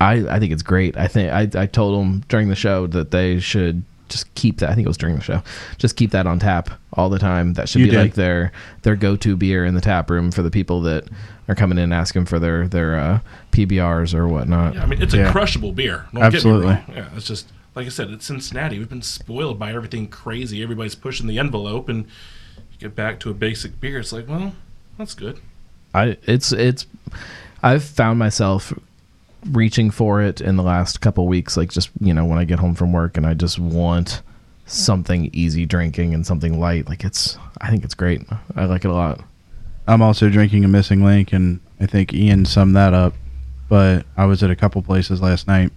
I I think it's great. I think I I told them during the show that they should just keep that. I think it was during the show. Just keep that on tap all the time. That should You be did. like their their go to beer in the tap room for the people that are coming in asking for their their uh, PBRs or whatnot. Yeah, I mean, it's Yeah. a crushable beer. Don't Absolutely. Get me wrong. Yeah, it's just like I said, it's Cincinnati. We've been spoiled by everything crazy. Everybody's pushing the envelope, and you get back to a basic beer. It's like, well, that's good. I it's it's I've found myself reaching for it in the last couple weeks like just you know when I get home from work and I just want something easy drinking and something light like it's I think it's great. I like it a lot. I'm also drinking a missing link, and I think Ian summed that up. But I was at a couple places last night.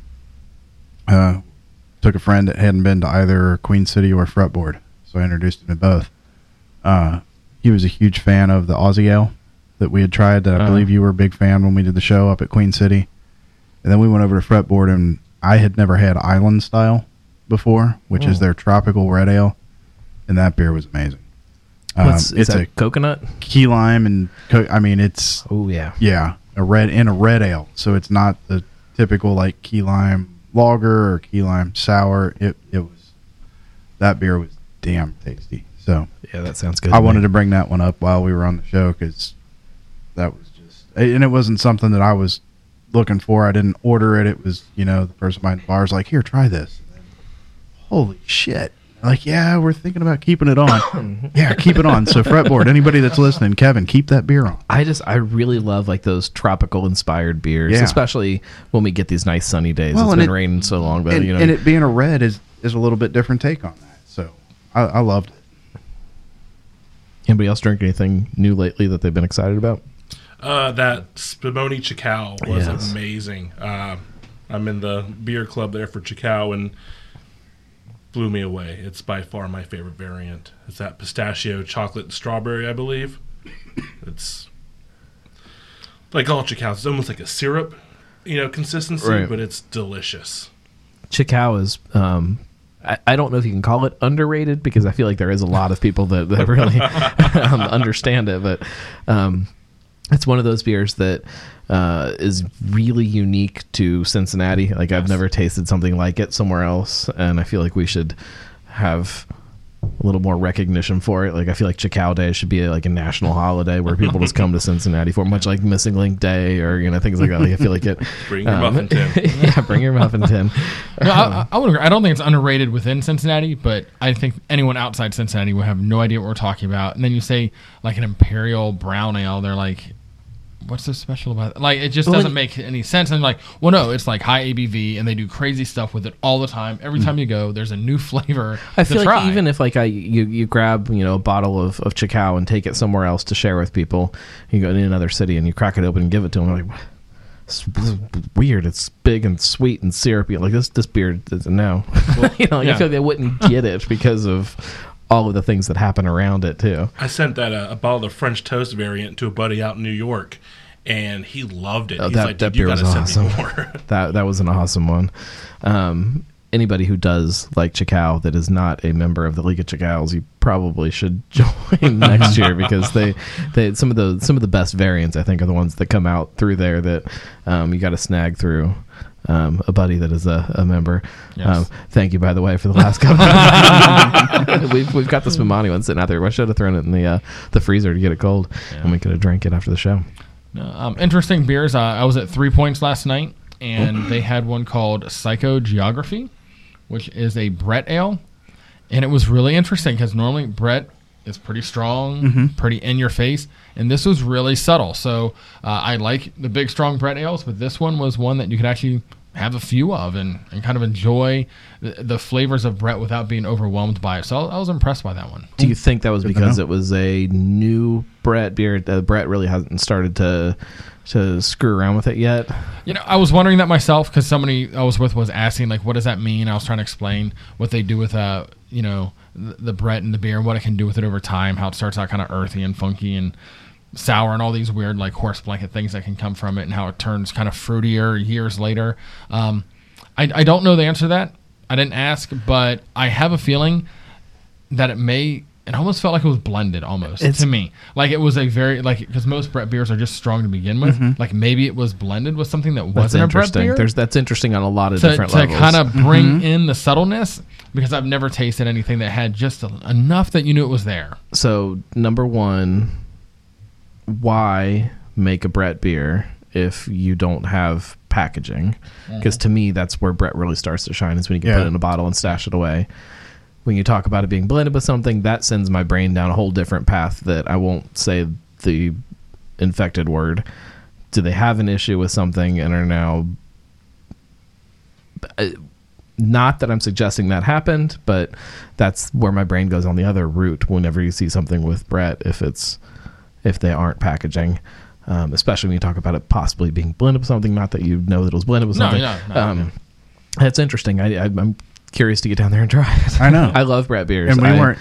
Uh, took a friend that hadn't been to either Queen City or Fretboard, so I introduced him to both. Uh, he was a huge fan of the Aussie Ale that we had tried. That I Uh-huh. believe you were a big fan when we did the show up at Queen City. And then we went over to Fretboard, and I had never had Island Style before, which is Oh. their tropical red ale, and that beer was amazing. Um, is it's a coconut? key lime and co- I mean it's Oh yeah. yeah a red in a red ale, so it's not the typical like key lime lager or key lime sour. It it was that beer was damn tasty. So Yeah, that sounds good. I wanted to bring that one up while we were on the show because that was just and it wasn't something that I was looking for. I didn't order it. It was you know the person behind the bar was like, here, try this. Then, Holy shit! Like yeah, we're thinking about keeping it on. *coughs* *coughs* yeah, keep it on. So fretboard. Anybody that's listening, Kevin, keep that beer on. I just I really love like those tropical inspired beers, Yeah. especially when we get these nice sunny days. Well, it's and been it- raining so long, but and, you know, and it being a red is is a little bit different take on that. So I, I loved it. anybody else drink anything new lately that they've been excited about? Uh, that Spumoni Chicao was Yes. amazing. Uh, I'm in the beer club there for Chicao and blew me away. It's by far my favorite variant. It's that pistachio, chocolate, and strawberry, I believe. It's like all Chicaos. It's almost like a syrup, you know, consistency, Right. but it's delicious. Chicao is um I, I don't know if you can call it underrated because I feel like there is a lot of people that, that really *laughs* um, understand it, but um, it's one of those beers that uh, is really unique to Cincinnati. Like I've never tasted something like it somewhere else, and I feel like we should have a little more recognition for it. Like I feel like Chicao Day should be like a national holiday where people just come to *laughs* Cincinnati for, much like Missing Link Day or you know things like that. Like I feel like it. *laughs* Bring your muffin tin. *laughs* yeah, bring your muffin tin. No, I, I would. I don't think it's underrated within Cincinnati, but I think anyone outside Cincinnati would have no idea what we're talking about. And then you say like an imperial brown ale, they're like, "What's so special about it?" Like it just doesn't make any sense. And like, well, no, it's like high ABV, and they do crazy stuff with it all the time. Every hmm. time you go, there's a new *laughs* flavor. I to feel like even if like I you, you grab you know a bottle of of Chicao and take it somewhere else to share with people, you go in another city and you crack it open and give it to them. Like, it's weird. It's big and sweet and syrupy. Like this this beer doesn't *laughs* know. you know, I yeah. feel like they wouldn't get it because of all of the things that happen around it too. I sent that uh, a bottle of French toast variant to a buddy out in New York, and he loved it. Oh, He's that- like, that "Dude, you beer was awesome. more." *laughs* *laughs* That that was an awesome one. Um, anybody who does like Chicao that is not a member of the League of Chicaos, you probably should *laughs* join next year because they, they some of the some of the best variants I think are the ones that come out through there that um, you got to snag through. Um, a buddy that is a, a member. Yes. Um, thank you, by the way, for the last *laughs* couple. *laughs* we've we've got the Spumoni one sitting out there. I should have thrown it in the uh, the freezer to get it cold, and we could have drank it after the show. Um, interesting beers. Uh, I was at Three Points last night, and they had one called Psychogeography, which is a Brett ale, and it was really interesting because normally Brett is pretty strong, pretty in your face, and this was really subtle. So uh, I like the big strong Brett ales, but this one was one that you could actually have a few of and, and kind of enjoy the, the flavors of Brett without being overwhelmed by it. So I was impressed by that one. Do you think that was because it was a new Brett beer? Uh, Brett really hasn't started to to screw around with it yet. You know, I was wondering that myself because somebody I was with was asking, like, what does that mean? I was trying to explain what they do with, uh, you know, the, Brett and the beer and what it can do with it over time, how it starts out kind of earthy and funky and sour and all these weird, like, horse blanket things that can come from it and how it turns kind of fruitier years later. Um, I, I don't know the answer to that. I didn't ask, but I have a feeling that it may. It almost felt like it was blended, almost It's- to me. Like it was a very like because most Brett beers are just strong to begin with. Mm-hmm. Like maybe it was blended with something that That's wasn't a Brett beer. There's that's interesting on a lot of to, different to levels. kind of bring mm-hmm. in the subtleness because I've never tasted anything that had just a, enough that you knew it was there. so number one, why make a Brett beer if you don't have packaging? Mm-hmm. Because to me, that's where Brett really starts to shine is when you can Yeah. put it in a bottle and stash it away. When you talk about it being blended with something, that sends my brain down a whole different path that I won't say the infected word. Do they have an issue with something and are now uh, not that I'm suggesting that happened, but that's where my brain goes on the other route whenever you see something with Brett if it's if they aren't packaging. Um, especially when you talk about it possibly being blended with something, not that you know that it was blended with No, something. no, no, um, It's interesting. I, I, I'm curious to get down there and try it. I know. *laughs* I love Brett beers. and we I- weren't.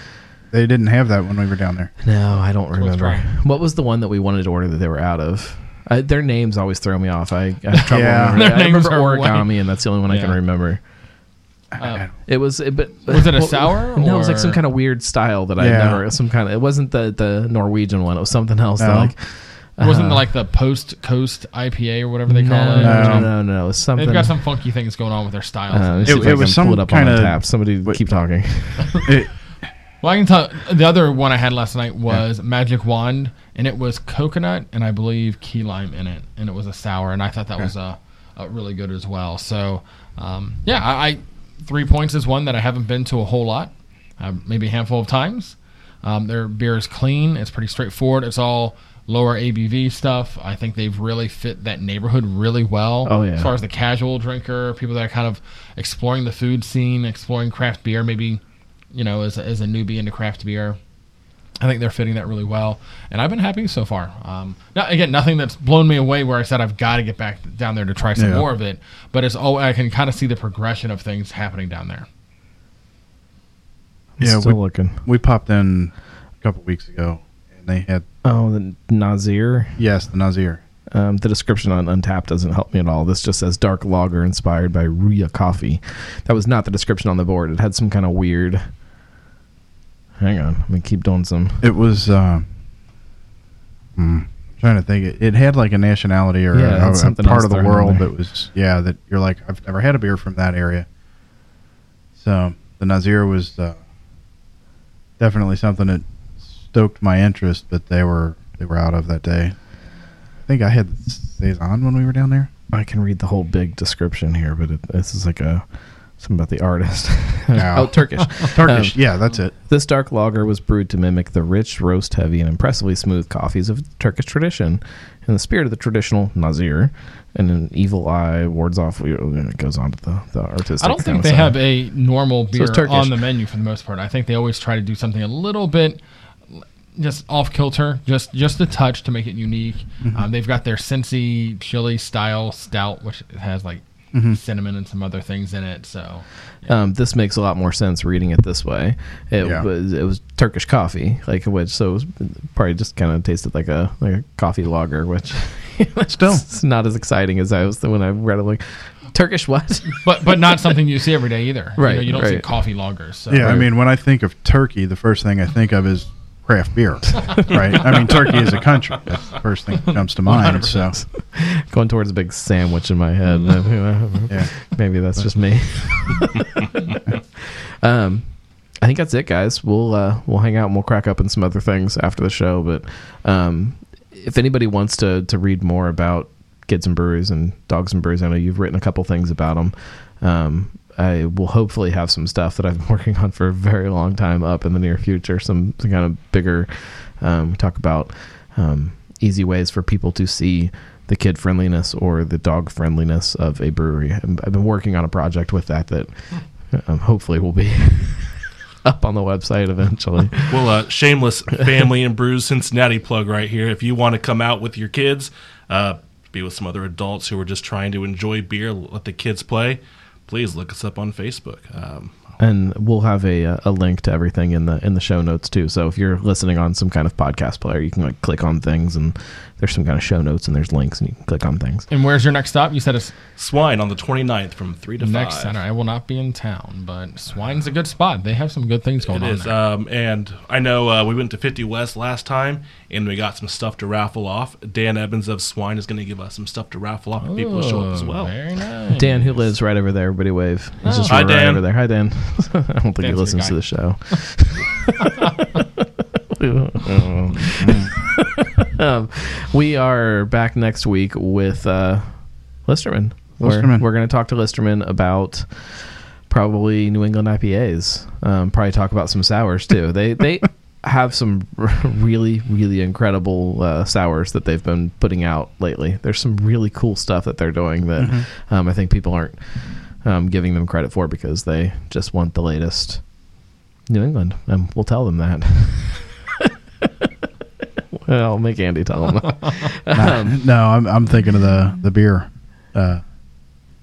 They didn't have that when we were down there. No, I don't remember. What was the one that we wanted to order that they were out of? I, their names always throw me off. I, I have trouble Yeah. remembering. Their I names remember are way- origami, and that's the only one I can remember. Uh, It was, it, but Was it a well, sour, No, it was like some kind of weird style that I Yeah. never. Some kind of. It wasn't the the Norwegian one. It was something else. that, like it wasn't uh, like the post coast IPA or whatever they call no, it. no, No. no, no, It was something. They've got some funky things going on with their styles. Uh, It- it was some it up on kinda- tap. Somebody Wait. keep talking. It, *laughs* Well, I can tell the other one I had last night was Magic Wand, and it was coconut and I believe key lime in it, and it was a sour, and I thought that was a, uh, really good as well. So, um, yeah, I, I three points is one that I haven't been to a whole lot, uh, maybe a handful of times. Um, their beer is clean; it's pretty straightforward. It's all lower ABV stuff. I think they've really fit that neighborhood really well. Oh, yeah. As far as the casual drinker, people that are kind of exploring the food scene, exploring craft beer, maybe you know, as a, as a newbie into craft beer. I think they're fitting that really well, and I've been happy so far. Um, now, again, nothing that's blown me away where I said I've got to get back down there to try some Yeah. more of it. But it's oh, I can kind of see the progression of things happening down there. Yeah, still we- looking. we popped in a couple weeks ago, and they had Oh, the Nazar. yes, the Nazar. Um, the description on Untappd doesn't help me at all. This just says dark lager inspired by Ria coffee. That was not the description on the board. It had some kind of weird. Hang on, let me keep doing some. It was. Uh, hmm, trying to think. It, it had like a nationality or Yeah, a, a part of the world that was yeah that you're like I've never had a beer from that area. So the Nazar was uh, definitely something that stoked my interest, but they were they were out of that day. I think I had saison when we were down there. I can read the whole big description here, but it, this is like a something about the artist. *laughs* Yeah. oh, Turkish. *laughs* Turkish, Um, yeah, that's it. This dark lager was brewed to mimic the rich, roast heavy, and impressively smooth coffees of Turkish tradition, in the spirit of the traditional Nazar. And an evil eye wards off. It goes on to the, the artistic. I don't think they side. have a normal beer it's Turkish. on the menu for the most part. I think they always try to do something a little bit just off kilter, just just a touch to make it unique. Mm-hmm. Um, they've got their Cincy chili style stout, which has like cinnamon and some other things in it. So Um, this makes a lot more sense reading it this way. It Yeah. was it was Turkish coffee, like which so it was probably just kind of tasted like a like a coffee lager, which *laughs* Still. it's not as exciting as I was when I read it. Like, Turkish what? *laughs* but but not something you see every day either. You, Right, know, you don't see coffee lagers. So. Yeah, I mean, when I think of Turkey, the first thing I think of is craft beer, *laughs* right? I mean, Turkey is a country. That's the first thing that comes to mind. So, *laughs* Going towards a big sandwich in my head. *laughs* yeah. Maybe that's just me. um, I think that's it, guys. We'll uh, we'll hang out and we'll crack up on some other things after the show. But um, if anybody wants to to read more about kids and breweries and dogs and breweries, I know you've written a couple things about them. Um, I will hopefully have some stuff that I've been *laughs* working on for a very long time up in the near future. Some, some kind of bigger. Um, talk about um, easy ways for people to see the kid friendliness or the dog friendliness of a brewery. I've been working on a project with that that um, hopefully will be *laughs* up on the website eventually. *laughs* Well, uh, shameless family and brews Cincinnati plug right here. If you want to come out with your kids, uh, be with some other adults who are just trying to enjoy beer, let the kids play, please look us up on Facebook. Um, and we'll have a, uh, a link to everything in the in the show notes too. So if you're listening on some kind of podcast player, you can like click on things and there's some kind of show notes and there's links and you can click on things. And where's your next stop? You said it's Swine on the 29th from 3 to next 5. Saturday. I will not be in town, but Swine's a good spot. They have some good things going It on is. there. Um, and I know uh, we went to 50 West last time and we got some stuff to raffle off. Dan Evans of Swine is going to give us some stuff to raffle off for people to show up as Oh, well. Very nice. Dan, who lives right over there, everybody wave. He's just Hi, right Dan. over there. Hi, Dan. *laughs* I don't think he listens good to the show. *laughs* um, we are back next week with uh, Listermann. Listermann. We're going to talk to Listermann about probably New England IPAs. Um, probably talk about some sours too. They they *laughs* have some really really incredible uh, sours that they've been putting out lately. There's some really cool stuff that they're doing that um, I think people aren't um, giving them credit for because they just want the latest New England, and we'll tell them that. *laughs* well, make Andy tell them. *laughs* um, no, I'm I'm thinking of the the beer uh,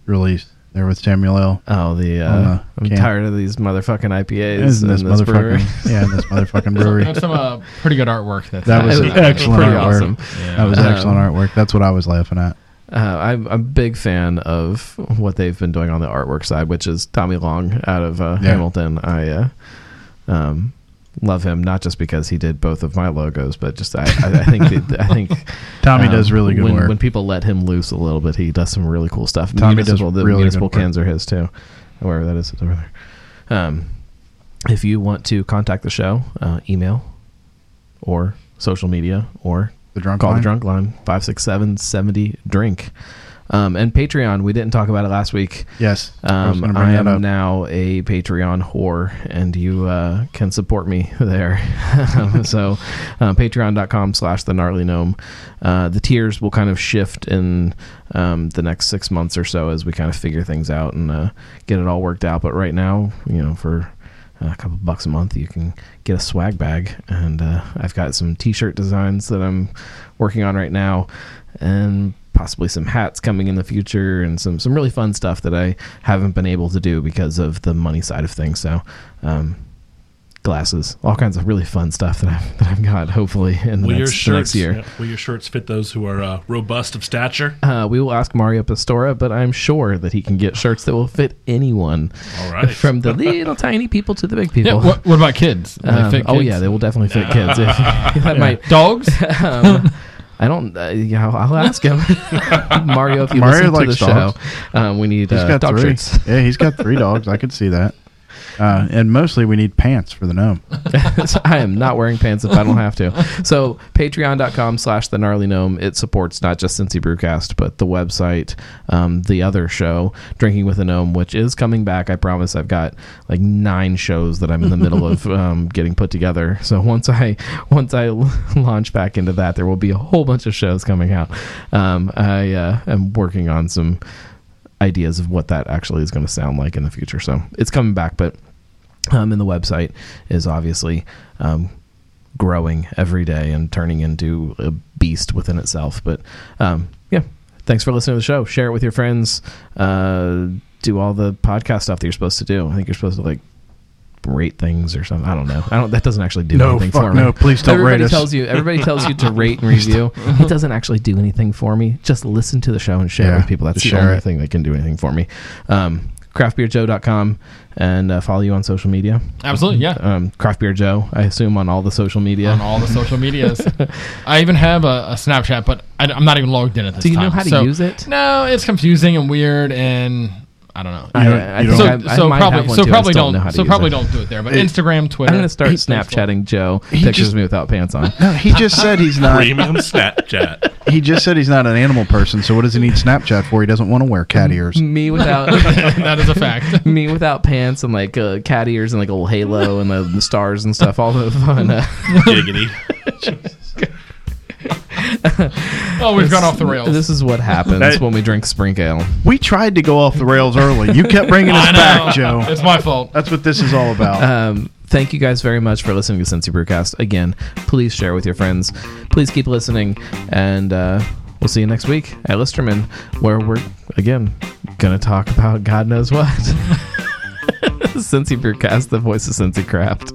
release there with Samuel L. oh, the uh, the I'm can. tired of these motherfucking IPAs Isn't in this this brewery. motherfucking *laughs* yeah, this motherfucking brewery. That's some uh, pretty good artwork. That's That was It was excellent pretty artwork. awesome. Yeah. That was Um, excellent artwork. That's what I was laughing at. Uh, I'm, I'm a big fan of what they've been doing on the artwork side, which is Tommy Long out of uh, Yeah. Hamilton. I uh, um, love him not just because he did both of my logos, but just I, I, I think I think *laughs* Tommy um, does really good when, work. When people let him loose a little bit, he does some really cool stuff. Tommy does municipal, the really good municipal work. cans are his too, wherever that is over there. Um, if you want to contact the show, uh, email or social media or the drunk call line? the drunk line 567-70 drink um, and patreon we didn't talk about it last week Yes, I um, bring I am now a Patreon whore, and you uh, can support me *laughs* there. *laughs* so, uh, patreon.com slash the gnarly gnome. Uh, the tiers will kind of shift in um, the next six months or so as we kind of figure things out and uh, get it all worked out. But right now, you know, for a couple bucks a month, you can get a swag bag. And uh, I've got some t shirt designs that I'm working on right now. And possibly some hats coming in the future and some some really fun stuff that I haven't been able to do because of the money side of things. So, um, glasses, all kinds of really fun stuff that I've that I've got. Hopefully in the Will your next, the next year. yeah, will your shirts fit those who are uh, robust of stature? Uh, we will ask Mario Pastora, but I'm sure that he can get shirts that will fit anyone, All right. from the little *laughs* tiny people to the big Yeah, people. what, what about kids? Will they Um, fit oh yeah, they will definitely fit kids. *laughs* If, that might. dogs. *laughs* Um, I don't. Uh, yeah, I'll, I'll ask him. Mario, if you Mario listen to the likes show, um, we need He's uh, got dog three. shirts. Yeah, he's got three dogs. I could see that. Uh, and mostly we need pants for the gnome. *laughs* I am not wearing pants if I don't have to. So patreon.com slash the gnarly gnome. It supports not just Cincy Brewcast, but the website, um, the other show, Drinking with a Gnome, which is coming back. I promise I've got like nine shows that I'm in the middle of *laughs* um, getting put together. So once I once I *laughs* launch back into that, there will be a whole bunch of shows coming out. Um, I uh, am working on some ideas of what that actually is going to sound like in the future. So it's coming back, but um, and the website is obviously um, growing every day and turning into a beast within itself. But um, yeah, thanks for listening to the show. Share it with your friends. Uh, do all the podcast stuff that you're supposed to do. I think you're supposed to like rate things or something. I don't know. I don't. That doesn't actually do No, anything fuck for me. no. Please don't everybody rate us. tells you. Everybody tells you to *laughs* rate and review. it doesn't actually do anything for me. Just listen to the show and share it Yeah, with people. That's the share only it. thing that can do anything for me. Um, craftbeerjoe.com and uh, follow you on social media. Absolutely, yeah. Um, Craft Beer Joe, I assume on all the social media. On all the social medias. *laughs* I even have a, a Snapchat, but I, am not even logged in at this time. Do you time. know how to So- use it? No, it's confusing and weird, and I don't know. I, don't- I you think so I, I so probably so too. Probably don't, know how to so probably it. don't do it there. But It- Instagram, Twitter. I'm gonna start Facebook. Snapchatting Joe pictures just- of me without pants on. No, he just said he's not. Premium Snapchat. *laughs* He just said he's not an animal person. So what does he need Snapchat for? He doesn't want to wear cat ears. *laughs* me without *laughs* that is a fact. me without pants and like uh, cat ears and like a little halo and the, the stars and stuff. All the fun. Uh, Giggity. *laughs* Oh, we've gone off the rails. This is what happens That- when we drink Sprink Ale. We tried to go off the rails early. You kept bringing us *laughs* I know. back, Joe. It's my fault. That's what this is all about. Um, thank you guys very much for listening to Cincy Brewcast. Again, please share with your friends. Please keep listening, and uh, we'll see you next week at Listermann, where we're again gonna talk about God knows what. *laughs* Cincy Brewcast, the voice of Cincy Craft.